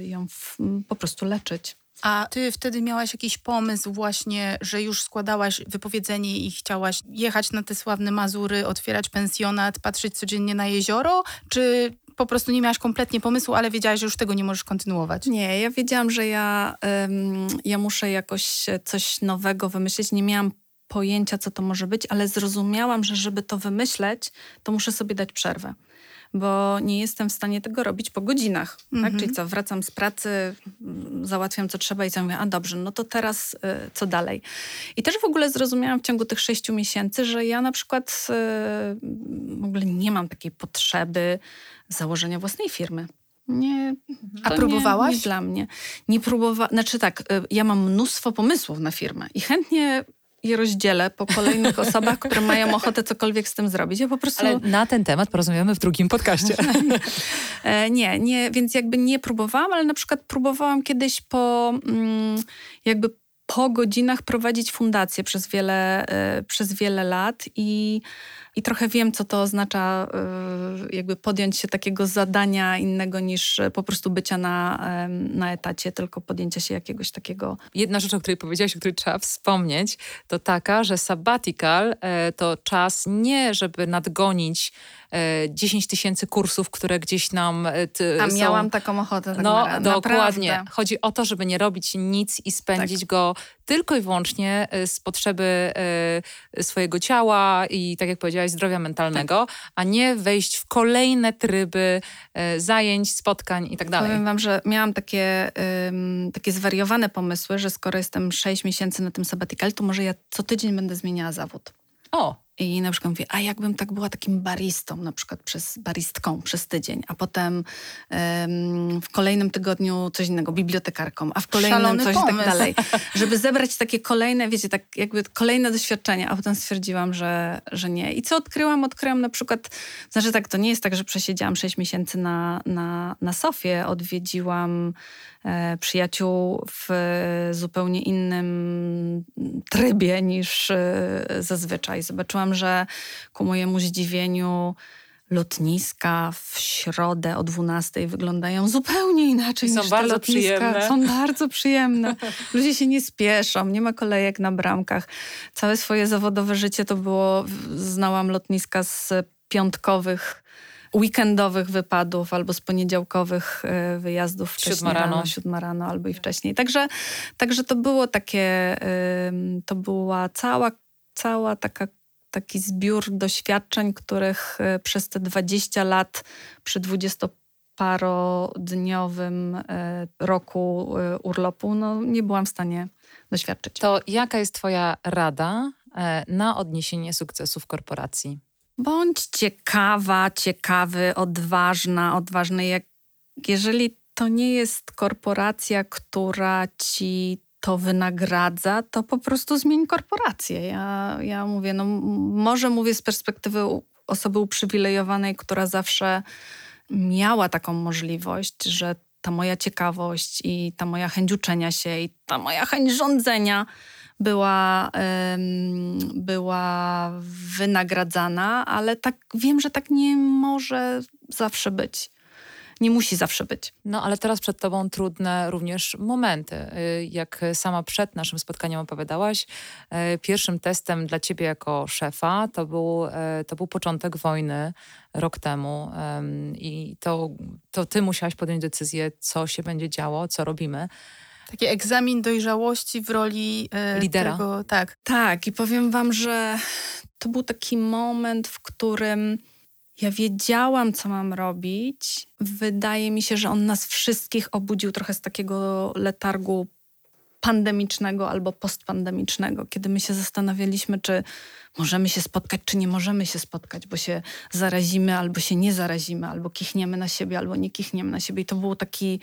ją w, po prostu leczyć. A ty wtedy miałaś jakiś pomysł właśnie, że już składałaś wypowiedzenie i chciałaś jechać na te sławne Mazury, otwierać pensjonat, patrzeć codziennie na jezioro? Czy po prostu nie miałaś kompletnie pomysłu, ale wiedziałaś, że już tego nie możesz kontynuować? Nie, ja wiedziałam, że ja, um, ja muszę jakoś coś nowego wymyślić. Nie miałam pojęcia, co to może być, ale zrozumiałam, że żeby to wymyśleć, to muszę sobie dać przerwę bo nie jestem w stanie tego robić po godzinach. Tak? Mhm. Czyli co, wracam z pracy, mm, załatwiam co trzeba i co mówię, a dobrze, no to teraz y, co dalej? I też w ogóle zrozumiałam w ciągu tych sześciu miesięcy, że ja na przykład y, w ogóle nie mam takiej potrzeby założenia własnej firmy. Nie. A próbowałaś? Nie, nie dla mnie. Nie próbowałam. Znaczy tak, y, ja mam mnóstwo pomysłów na firmę i chętnie je rozdzielę po kolejnych osobach, które mają ochotę cokolwiek z tym zrobić. Ja po prostu... Ale na ten temat porozmawiamy w drugim podcaście. (laughs) E, nie, nie, więc jakby nie próbowałam, ale na przykład próbowałam kiedyś po mm, jakby po godzinach prowadzić fundację przez wiele, e, przez wiele lat i i trochę wiem, co to oznacza, y, jakby podjąć się takiego zadania innego niż po prostu bycia na, na etacie, tylko podjęcia się jakiegoś takiego. Jedna rzecz, o której powiedziałaś, o której trzeba wspomnieć, to taka, że sabbatical e, to czas nie, żeby nadgonić 10 e, tysięcy kursów, które gdzieś nam e, ty, A miałam taką ochotę. Tak no, na, dokładnie. Naprawdę. Chodzi o to, żeby nie robić nic i spędzić tak. go tylko i wyłącznie z potrzeby swojego ciała i tak jak powiedziałaś, zdrowia mentalnego, tak. a nie wejść w kolejne tryby e, zajęć, spotkań i tak dalej. Powiem wam, że miałam takie, takie zwariowane pomysły, że skoro jestem 6 miesięcy na tym sabbatical, to może ja co tydzień będę zmieniała zawód. O, i na przykład mówię, a jakbym tak była takim baristą, na przykład przez baristką przez tydzień, a potem um, w kolejnym tygodniu coś innego, bibliotekarką, a w kolejnym Szalony coś pomysł. tak dalej. (laughs) Żeby zebrać takie kolejne, wiecie, tak jakby kolejne doświadczenia, a potem stwierdziłam, że, że nie. I co odkryłam? Odkryłam na przykład, znaczy tak, to nie jest tak, że przesiedziałam 6 miesięcy na, na, na sofie, odwiedziłam E, przyjaciół w zupełnie innym trybie niż e, zazwyczaj. Zobaczyłam, że ku mojemu zdziwieniu lotniska w środę o 12 wyglądają zupełnie inaczej są niż bardzo te lotniska. Przyjemne. Są bardzo przyjemne. Ludzie się nie spieszą, nie ma kolejek na bramkach. Całe swoje zawodowe życie to było, znałam lotniska z piątkowych weekendowych wypadów albo z poniedziałkowych e, wyjazdów siódma rano. rano, siódma rano albo i wcześniej. Także, także to było takie, to była cała, cała taka taki zbiór doświadczeń, których e, przez te 20 lat przy 20 parodniowym e, roku urlopu no, nie byłam w stanie doświadczyć. To jaka jest Twoja rada na odniesienie sukcesów korporacji? Bądź ciekawa, ciekawy, odważna, odważny. Jak, jeżeli to nie jest korporacja, która ci to wynagradza, to po prostu zmień korporację. Ja, ja mówię, no może mówię z perspektywy osoby uprzywilejowanej, która zawsze miała taką możliwość, że ta moja ciekawość i ta moja chęć uczenia się i ta moja chęć rządzenia była, była wynagradzana, ale tak wiem, że tak nie może zawsze być. Nie musi zawsze być. No ale teraz przed tobą trudne również momenty. Y, jak sama przed naszym spotkaniem opowiadałaś, y, pierwszym testem dla ciebie jako szefa to był, y, to był początek wojny rok temu i to, to ty musiałaś podjąć decyzję, co się będzie działo, co robimy. Taki egzamin dojrzałości w roli e, lidera. Tego, tak. Tak, i powiem Wam, że to był taki moment, w którym ja wiedziałam, co mam robić. Wydaje mi się, że on nas wszystkich obudził trochę z takiego letargu pandemicznego albo postpandemicznego, kiedy my się zastanawialiśmy, czy możemy się spotkać, czy nie możemy się spotkać, bo się zarazimy albo się nie zarazimy, albo kichniemy na siebie, albo nie kichniemy na siebie. I to był taki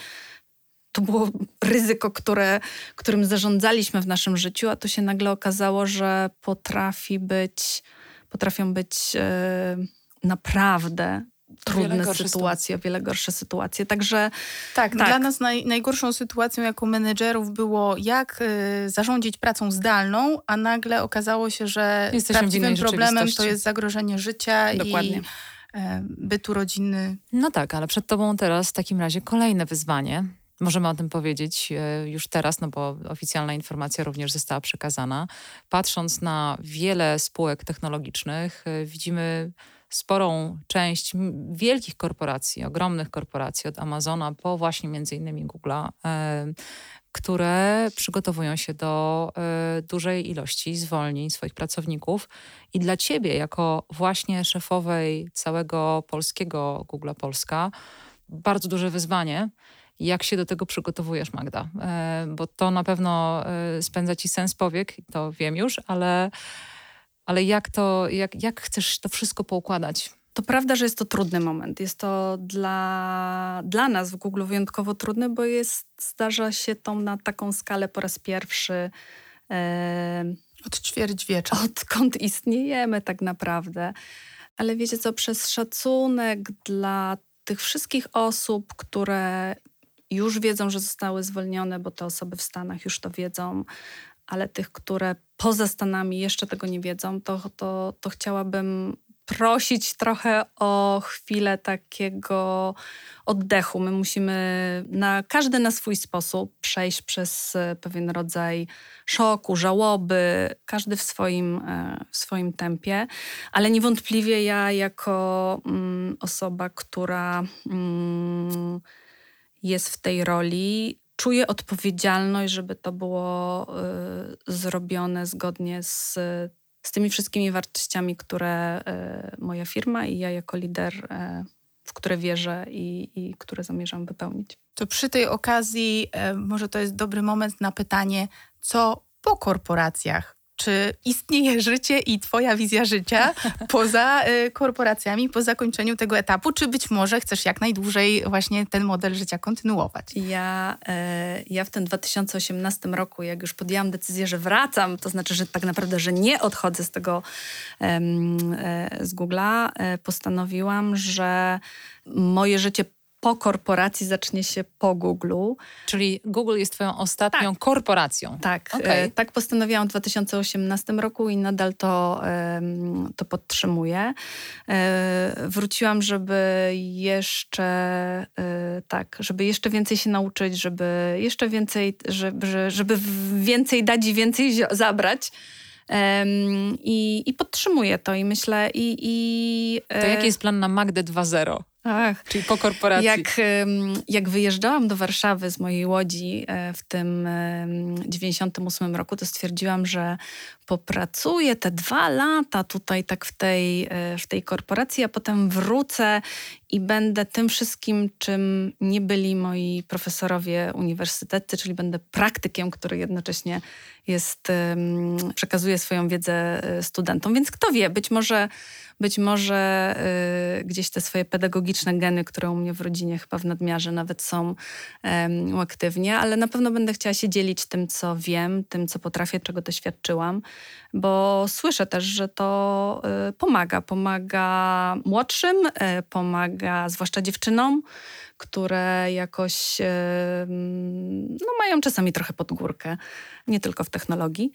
to było ryzyko, które, którym zarządzaliśmy w naszym życiu, a to się nagle okazało, że potrafi być, potrafią być e, naprawdę trudne sytuacje, o wiele gorsze sytuacje. Także tak, tak. dla nas naj, najgorszą sytuacją jako menedżerów było jak y, zarządzić pracą zdalną, a nagle okazało się, że Jesteśmy prawdziwym problemem to jest zagrożenie życia Dokładnie. i e, bytu rodziny. No tak, ale przed tobą teraz w takim razie kolejne wyzwanie. Możemy o tym powiedzieć e, już teraz, no bo oficjalna informacja również została przekazana. Patrząc na wiele spółek technologicznych, e, widzimy sporą część wielkich korporacji, ogromnych korporacji, od Amazona po właśnie między innymi Google'a, e, które przygotowują się do dużej ilości zwolnień swoich pracowników. I dla ciebie, jako właśnie szefowej całego polskiego Google'a Polska, bardzo duże wyzwanie, jak się do tego przygotowujesz, Magda? E, bo to na pewno e, spędza ci sens powiek, to wiem już, ale, ale jak, to, jak, jak chcesz to wszystko poukładać? To prawda, że jest to trudny moment. Jest to dla, dla nas w Google wyjątkowo trudny, bo jest, zdarza się to na taką skalę po raz pierwszy. E, od ćwierćwiecza. Odkąd istniejemy tak naprawdę. Ale wiecie co, przez szacunek dla tych wszystkich osób, które już wiedzą, że zostały zwolnione, bo te osoby w Stanach już to wiedzą, ale tych, które poza Stanami jeszcze tego nie wiedzą, to, to, to chciałabym prosić trochę o chwilę takiego oddechu. My musimy na każdy na swój sposób przejść przez e, pewien rodzaj szoku, żałoby, każdy w swoim, e, w swoim tempie, ale niewątpliwie ja jako mm, osoba, która mm, jest w tej roli, czuję odpowiedzialność, żeby to było y, zrobione zgodnie z, z tymi wszystkimi wartościami, które y, moja firma i ja jako lider, y, w które wierzę i, i które zamierzam wypełnić. To przy tej okazji może to jest dobry moment na pytanie, co po korporacjach czy istnieje życie i Twoja wizja życia (laughs) poza y, korporacjami, po zakończeniu tego etapu, czy być może chcesz jak najdłużej właśnie ten model życia kontynuować? Ja, y, ja w tym 2018 roku, jak już podjęłam decyzję, że wracam, to znaczy, że tak naprawdę, że nie odchodzę z tego y, z Google'a, e, postanowiłam, że moje życie po korporacji zacznie się po Google. Czyli Google jest twoją ostatnią tak. korporacją. Tak, okay. e, tak postanowiłam w 2018 roku i nadal to, to podtrzymuję. E, wróciłam, żeby jeszcze e, tak, żeby jeszcze więcej się nauczyć, żeby jeszcze więcej, żeby, żeby więcej dać i więcej zabrać. I, I podtrzymuję to i myślę i... i to jaki jest plan na Magdę 2.0? Ach, Czyli po korporacji. Jak, jak wyjeżdżałam do Warszawy z mojej łodzi e, w tym 98 roku, to stwierdziłam, że popracuję te dwa lata tutaj tak w tej, e, w tej korporacji, a potem wrócę i będę tym wszystkim, czym nie byli moi profesorowie uniwersytety, czyli będę praktykiem, który jednocześnie jest, przekazuje swoją wiedzę e, studentom. Więc kto wie, być może być może y, gdzieś te swoje pedagogiczne geny, które u mnie w rodzinie chyba w nadmiarze nawet są aktywnie, ale na pewno będę chciała się dzielić tym, co wiem, tym, co potrafię, czego doświadczyłam, bo słyszę też, że to y, pomaga. Pomaga młodszym, y, pomaga zwłaszcza dziewczynom, które jakoś no, mają czasami trochę pod górkę, nie tylko w technologii.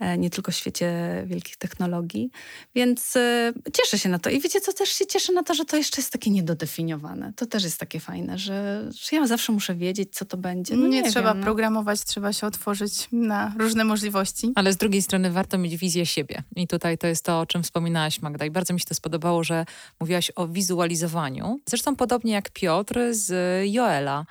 E, nie tylko w świecie wielkich technologii. Więc e, cieszę się na to. I wiecie co, też się cieszę na to, że to jeszcze jest takie niedodefiniowane. To też jest takie fajne, że, że ja zawsze muszę wiedzieć, co to będzie. No nie, nie trzeba wiem, no. programować, trzeba się otworzyć na różne możliwości. Ale z drugiej strony warto mieć wizję siebie. I tutaj to jest to, o czym wspominałaś Magda. I bardzo mi się to spodobało, że mówiłaś o wizualizowaniu. Zresztą podobnie jak Piotr z Joela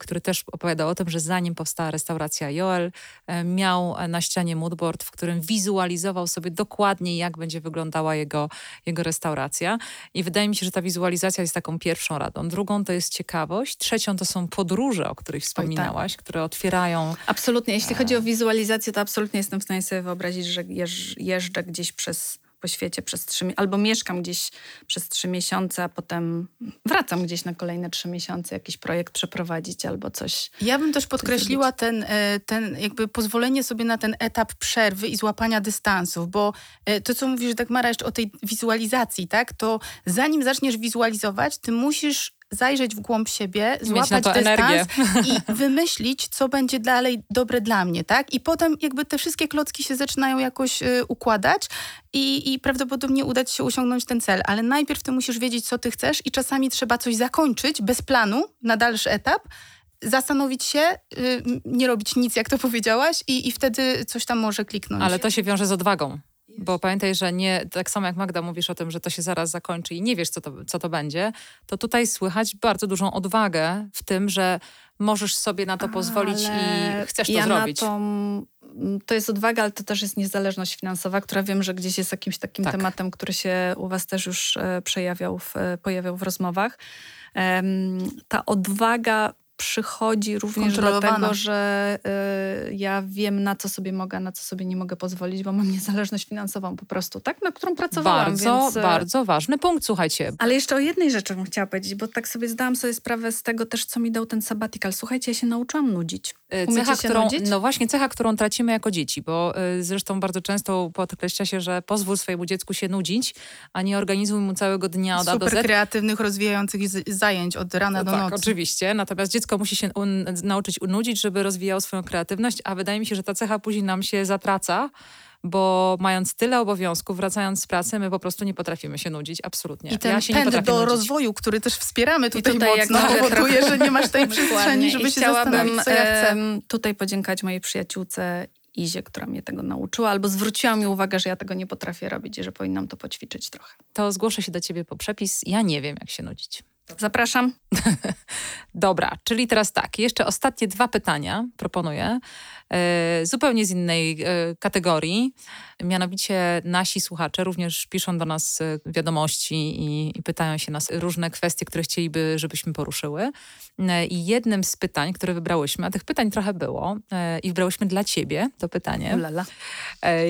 który też opowiadał o tym, że zanim powstała restauracja Joel, e, miał na ścianie moodboard, w którym wizualizował sobie dokładnie, jak będzie wyglądała jego, jego restauracja. I wydaje mi się, że ta wizualizacja jest taką pierwszą radą. Drugą to jest ciekawość. Trzecią to są podróże, o których wspominałaś, tak. które otwierają. Absolutnie. Jeśli chodzi o wizualizację, to absolutnie jestem w stanie sobie wyobrazić, że jeżdżę gdzieś przez po świecie przez trzy albo mieszkam gdzieś przez trzy miesiące, a potem wracam gdzieś na kolejne trzy miesiące, jakiś projekt przeprowadzić albo coś. Ja bym też podkreśliła ten, e, ten jakby pozwolenie sobie na ten etap przerwy i złapania dystansów, bo e, to, co mówisz, tak Mara, jeszcze o tej wizualizacji, tak, to zanim zaczniesz wizualizować, ty musisz zajrzeć w głąb siebie, złapać dystans energię. i (laughs) wymyślić, co będzie dalej dobre dla mnie, tak? I potem jakby te wszystkie klocki się zaczynają jakoś y, układać i, i prawdopodobnie udać się osiągnąć ten cel. Ale najpierw ty musisz wiedzieć, co ty chcesz i czasami trzeba coś zakończyć bez planu na dalszy etap, zastanowić się, y, nie robić nic, jak to powiedziałaś, i, i wtedy coś tam może kliknąć. Ale to się wiąże z odwagą. Bo pamiętaj, że nie, tak samo jak Magda mówisz o tym, że to się zaraz zakończy i nie wiesz, co to, co to będzie, to tutaj słychać bardzo dużą odwagę w tym, że możesz sobie na to pozwolić ale i chcesz to ja zrobić. To, to jest odwaga, ale to też jest niezależność finansowa, która wiem, że gdzieś jest jakimś takim tak. tematem, który się u Was też już e, przejawiał, w, e, pojawiał w rozmowach. ta odwaga przychodzi również dlatego, że y, ja wiem, na co sobie mogę, na co sobie nie mogę pozwolić, bo mam niezależność finansową po prostu, tak? Na którą pracowałam. Bardzo, więc, y, bardzo ważny punkt, słuchajcie. Ale jeszcze o jednej rzeczy bym chciała powiedzieć, bo tak sobie zdałam sobie sprawę z tego też, co mi dał ten sabbatical. Słuchajcie, ja się nauczyłam nudzić. Y, Umiecie cecha, którą, nudzić? No właśnie, cecha, którą tracimy jako dzieci, bo y, zresztą bardzo często podkreśla się, że pozwól swojemu dziecku się nudzić, a nie organizuj mu całego dnia od Super A do Z. kreatywnych, rozwijających zajęć od rana no do tak, nocy. oczywiście. Natomiast dziecko musi się un nauczyć unudzić, żeby rozwijało swoją kreatywność, a wydaje mi się, że ta cecha później nam się zatraca, bo mając tyle obowiązków, wracając z pracy, my po prostu nie potrafimy się nudzić, absolutnie. I ten ja się pęd do nudzić. rozwoju, który też wspieramy tutaj, tutaj mocno, powoduje, że nie masz tej (laughs) przestrzeni, żeby się zastanowić, co ja chcę. tutaj podziękować mojej przyjaciółce Izie, która mnie tego nauczyła, albo zwróciła mi uwagę, że ja tego nie potrafię robić i że powinnam to poćwiczyć trochę. To zgłoszę się do ciebie po przepis. Ja nie wiem, jak się nudzić. Zapraszam. (laughs) Dobra, czyli teraz tak, jeszcze ostatnie dwa pytania proponuję. E, zupełnie z innej e, kategorii. Mianowicie nasi słuchacze również piszą do nas e, wiadomości i, i pytają się nas różne kwestie, które chcieliby, żebyśmy poruszyły. I jednym z pytań, które wybrałyśmy, a tych pytań trochę było i wybrałyśmy dla ciebie to pytanie, Ulala.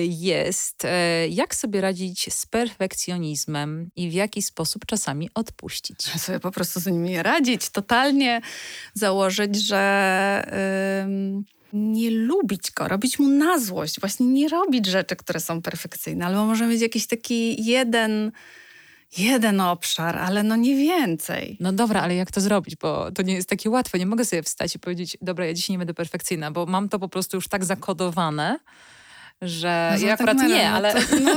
jest jak sobie radzić z perfekcjonizmem i w jaki sposób czasami odpuścić? (laughs) Sobie po prostu z nimi radzić, totalnie założyć, że... Yy nie lubić go, robić mu na złość, właśnie nie robić rzeczy, które są perfekcyjne, albo może mieć jakiś taki jeden jeden obszar, ale no nie więcej. No dobra, ale jak to zrobić? Bo to nie jest takie łatwe. Nie mogę sobie wstać i powiedzieć, dobra, ja dzisiaj nie będę perfekcyjna, bo mam to po prostu już tak zakodowane, że no ja akurat nie, ale... To, (laughs) no,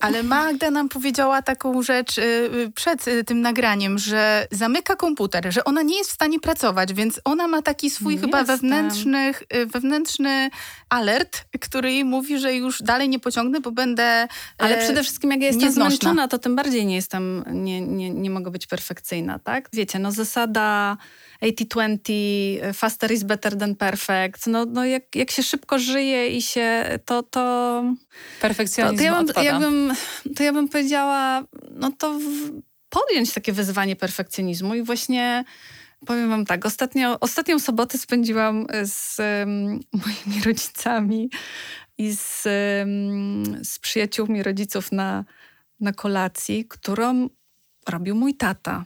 ale Magda nam powiedziała taką rzecz y, y, przed y, tym nagraniem, że zamyka komputer, że ona nie jest w stanie pracować, więc ona ma taki swój nie chyba wewnętrzny, wewnętrzny alert, który jej mówi, że już dalej nie pociągnę, bo będę Ale przede wszystkim jak ja jestem nieznośna. zmęczona, to tym bardziej nie jestem, nie, nie, nie mogę być perfekcyjna, tak? Wiecie, no zasada 80-20, faster is better than perfect. No, no jak, jak się szybko żyje i się to... to Perfekcjonizm to, to, ja bym, ja bym, to ja bym powiedziała, no to podjąć takie wyzwanie perfekcjonizmu i właśnie powiem wam tak, ostatnio, ostatnią sobotę spędziłam z um, moimi (laughs) rodzicami i z, um, z przyjaciółmi rodziców na, na kolacji, którą robił mój tata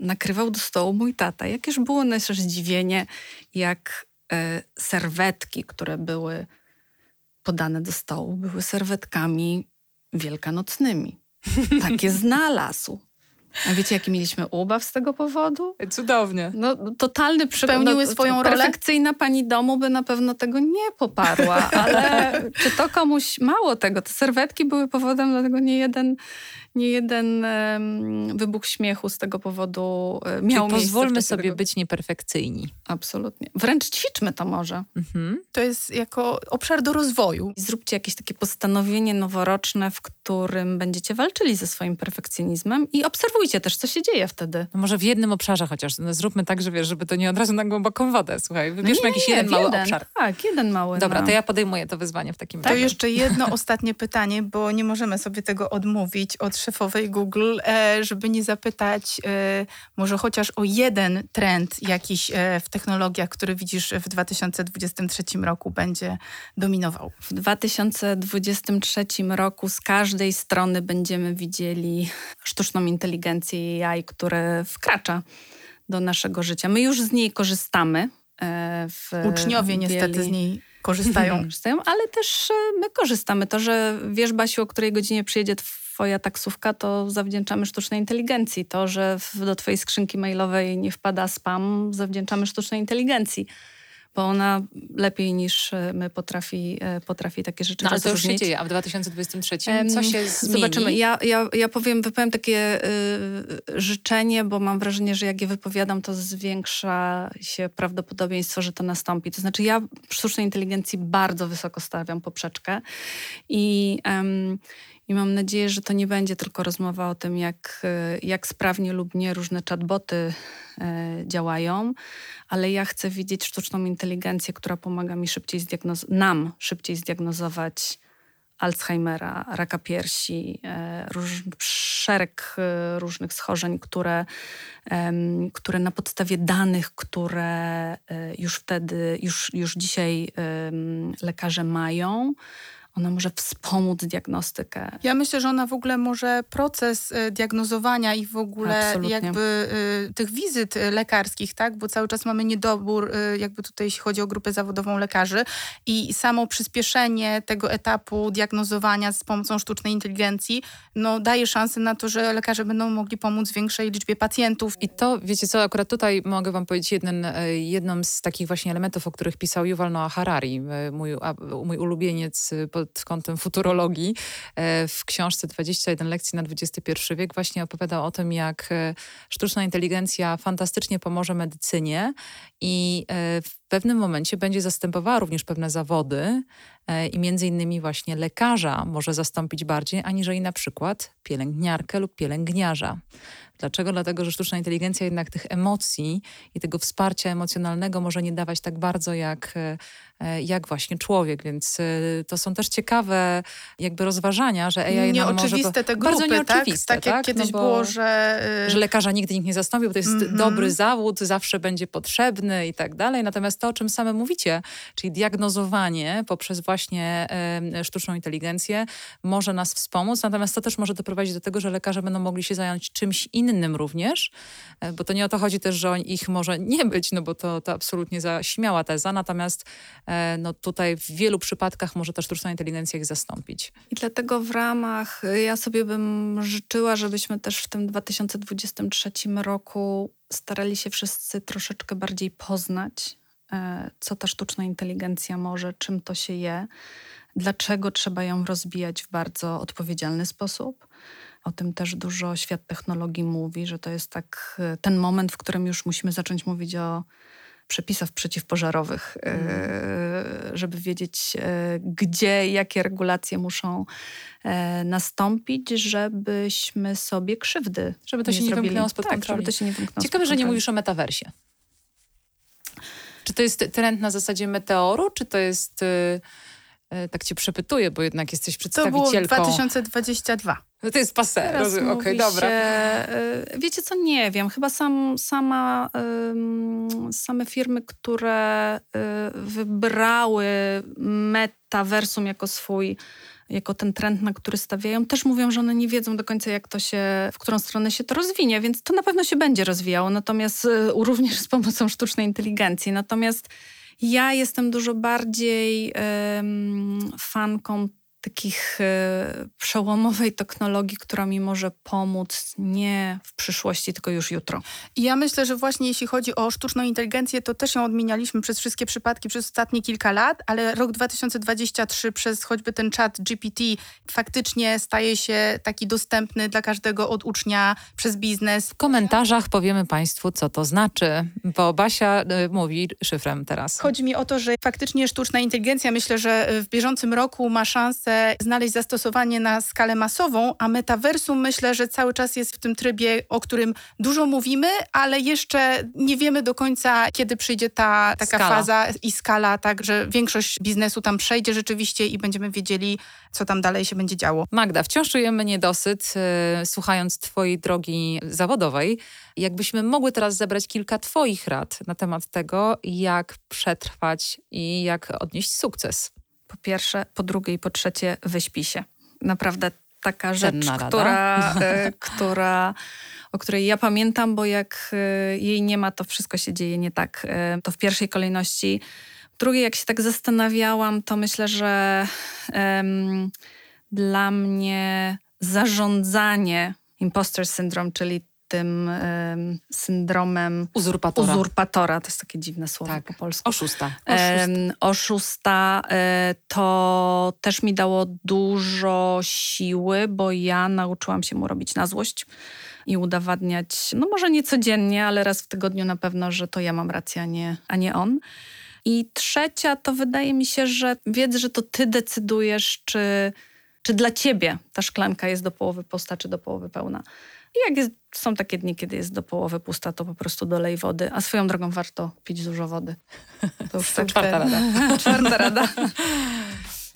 nakrywał do stołu mój tata. Jakież było nasze zdziwienie, jak e, serwetki, które były podane do stołu, były serwetkami wielkanocnymi. (laughs) Takie znalazł. A wiecie, jaki mieliśmy ubaw z tego powodu? Cudownie. No, totalny Spełniły no, swoją rolę. Perfekcyjna pani domu by na pewno tego nie poparła, (laughs) ale czy to komuś mało tego? Te serwetki były powodem, dlatego nie jeden nie jeden um, wybuch śmiechu z tego powodu e, miał Czyli pozwólmy sobie tego... być nieperfekcyjni. Absolutnie. Wręcz ćwiczmy to może. Mhm. To jest jako obszar do rozwoju. Zróbcie jakieś takie postanowienie noworoczne, w którym będziecie walczyli ze swoim perfekcjonizmem i obserwujcie też, co się dzieje wtedy. No może w jednym obszarze chociaż. No zróbmy tak, że wiesz, żeby to nie od razu na głęboką wodę. Słuchaj, wybierzmy no nie, jakiś nie, jeden mały jeden. obszar. Tak, jeden mały. Dobra, no. to ja podejmuję to wyzwanie w takim razie. To jeszcze jedno (laughs) ostatnie pytanie, bo nie możemy sobie tego odmówić od szefowej Google, e, żeby nie zapytać e, może chociaż o jeden trend jakiś e, w technologiach, który widzisz w 2023 roku będzie dominował. W 2023 roku z każdej strony będziemy widzieli sztuczną inteligencję i AI, które wkracza do naszego życia. My już z niej korzystamy. W Uczniowie niestety z niej korzystają. (laughs) korzystają. Ale też my korzystamy. To, że wiesz, Basiu, o której godzinie przyjedzie twoja taksówka, to zawdzięczamy sztucznej inteligencji. To, że do twojej skrzynki mailowej nie wpada spam, zawdzięczamy sztucznej inteligencji bo ona lepiej niż e, my potrafi, e, potrafi takie rzeczy No ale to już się dzieje, a w 2023 co się zmieni? Zobaczymy. Ja, ja, ja powiem, wypowiem takie y, życzenie, bo mam wrażenie, że jak je wypowiadam, to zwiększa się prawdopodobieństwo, że to nastąpi. To znaczy ja sztucznej inteligencji bardzo wysoko stawiam poprzeczkę i... Um, i mam nadzieję, że to nie będzie tylko rozmowa o tym, jak, e, jak sprawnie lub nie różne chatboty e, działają, ale ja chcę widzieć sztuczną inteligencję, która pomaga mi szybciej zdiagnozować, nam szybciej zdiagnozować Alzheimera, raka piersi, e, róż, szereg różnych schorzeń, które, które na podstawie danych, które już wtedy, już, już dzisiaj lekarze mają, ona może wspomóc diagnostykę. Ja myślę, że ona w ogóle może proces y, diagnozowania i w ogóle Absolutnie. jakby y, tych wizyt y, lekarskich, tak? Bo cały czas mamy niedobór, jakby tutaj jeśli chodzi o grupę zawodową lekarzy i samo przyspieszenie tego etapu diagnozowania z pomocą sztucznej inteligencji, no daje szansę na to, że lekarze będą mogli pomóc większej liczbie pacjentów. I to, wiecie co, akurat tutaj mogę wam powiedzieć jeden, jedną z takich właśnie elementów, o których pisał Yuval Noah Harari, mój, mój ulubieniec pod pod kątem futurologii. E, w książce 21 lekcji na XXI wiek właśnie opowiada o tym, jak e, sztuczna inteligencja fantastycznie pomoże medycynie i e, w pewnym momencie będzie zastępowała również pewne zawody i między innymi właśnie lekarza może zastąpić bardziej, aniżeli na przykład pielęgniarkę lub pielęgniarza. Dlaczego? Dlatego, że sztuczna inteligencja jednak tych emocji i tego wsparcia emocjonalnego może nie dawać tak bardzo jak E, jak właśnie człowiek, więc e, to są też ciekawe jakby rozważania, że AI nieoczywiste może... te grupy, bardzo nieoczywiste, tak? tak? jak kiedyś no było, że... Że lekarza nigdy nikt nie zastąpił, to jest mm -hmm. dobry zawód, zawsze będzie potrzebny i tak dalej. Natomiast to, o czym same mówicie, czyli diagnozowanie poprzez właśnie sztuczną inteligencję może nas wspomóc, natomiast to też może doprowadzić do tego, że lekarze będą mogli się zająć czymś innym również, e, bo to nie o to chodzi też, że ich może nie być, no bo to, to absolutnie za śmiała teza, natomiast E, no tutaj w wielu przypadkach może ta sztuczna inteligencja ich zastąpić. I dlatego w ramach, ja sobie bym życzyła, żebyśmy też w tym 2023 roku starali się wszyscy troszeczkę bardziej poznać, co ta sztuczna inteligencja może, czym to się je, dlaczego trzeba ją rozbijać w bardzo odpowiedzialny sposób. O tym też dużo świat technologii mówi, że to jest tak e, ten moment, w którym już musimy zacząć mówić o przepisów przeciwpożarowych, mm. żeby wiedzieć, e, gdzie, jakie regulacje muszą e, nastąpić, żebyśmy sobie krzywdy Żeby to nie się nie wymknęło spod tak, kontroli. Żeby to się nie wymknęło Ciekawe, że nie mówisz o metaversie. Czy to jest trend na zasadzie meteoru, czy to jest... tak cię przepytuję, bo jednak jesteś przedstawicielką... To było 2022. No to jest passe, rozumiem, okej, okay, dobra. Y, wiecie co, nie wiem, chyba sam, sama, same firmy, które y, wybrały metaversum jako swój jako ten trend, na który stawiają, też mówią, że one nie wiedzą do końca, jak to się, w którą stronę się to rozwinie, więc to na pewno się będzie rozwijało, natomiast y, również z pomocą sztucznej inteligencji. Natomiast ja jestem dużo bardziej um, fanką takich e, przełomowej technologii, która mi może pomóc nie w przyszłości, tylko już jutro. I ja myślę, że właśnie jeśli chodzi o sztuczną inteligencję, to też ją odmienialiśmy przez wszystkie przypadki przez ostatnie kilka lat, ale rok 2023 przez choćby ten chat GPT faktycznie staje się taki dostępny dla każdego od ucznia przez biznes. W komentarzach powiemy Państwu, co to znaczy, bo Basia y, mówi szyfrem teraz. Chodzi mi o to, że faktycznie sztuczna inteligencja myślę, że w bieżącym roku ma szansę Polsce znaleźć zastosowanie na skalę masową, a metaversum myślę, że cały czas jest w tym trybie, o którym dużo mówimy, ale jeszcze nie wiemy do końca, kiedy przyjdzie ta taka skala. faza i skala, tak, że większość biznesu tam przejdzie rzeczywiście i będziemy wiedzieli, co tam dalej się będzie działo. Magda, wciąż czujemy niedosyt, yy, słuchając Twojej drogi zawodowej. Jakbyśmy mogły teraz zebrać kilka Twoich rad na temat tego, jak przetrwać i jak odnieść sukces. Po pierwsze, po drugie i po trzecie, wyśpi się. Naprawdę taka rzecz, która, (laughs) e, która, o której ja pamiętam, bo jak e, jej nie ma, to wszystko się dzieje nie tak. E, to w pierwszej kolejności. Drugie, jak się tak zastanawiałam, to myślę, że um, dla mnie zarządzanie imposter syndrome, czyli tym syndromem uzurpatora. uzurpatora. To jest takie dziwne słowo tak. po polsku. Oszusta. Oszusta. oszusta e, to też mi dało dużo siły, bo ja nauczyłam się mu robić na złość i udowadniać, no może nie codziennie, ale raz w tygodniu na pewno, że to ja mam rację, a nie, a nie on. I trzecia to wydaje mi się, że wiedz, że to ty decydujesz, czy, czy dla ciebie ta szklanka jest do połowy pusta, czy do połowy pełna. I jak jest, są takie dni, kiedy jest do połowy pusta, to po prostu dolej wody. A swoją drogą warto pić dużo wody. (laughs) To już (laughs) czwarta rada. czwarta (laughs) rada.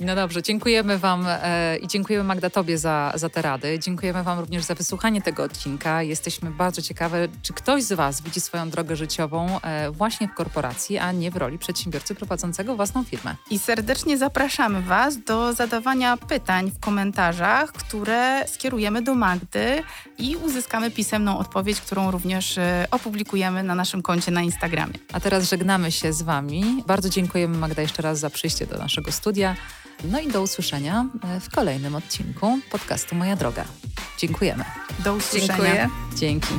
No dobrze, dziękujemy Wam e, i dziękujemy Magda Tobie za, za te rady. Dziękujemy Wam również za wysłuchanie tego odcinka. Jesteśmy bardzo ciekawe, czy ktoś z Was widzi swoją drogę życiową e, właśnie w korporacji, a nie w roli przedsiębiorcy prowadzącego własną firmę. I serdecznie zapraszamy Was do zadawania pytań w komentarzach, które skierujemy do Magdy i uzyskamy pisemną odpowiedź, którą również e, opublikujemy na naszym koncie na Instagramie. A teraz żegnamy się z Wami. Bardzo dziękujemy Magda jeszcze raz za przyjście do naszego studia. No i do usłyszenia e, w kolejnym odcinku podcastu Moja Droga. Dziękujemy. Do usłyszenia. Dziękuję. Dzięki.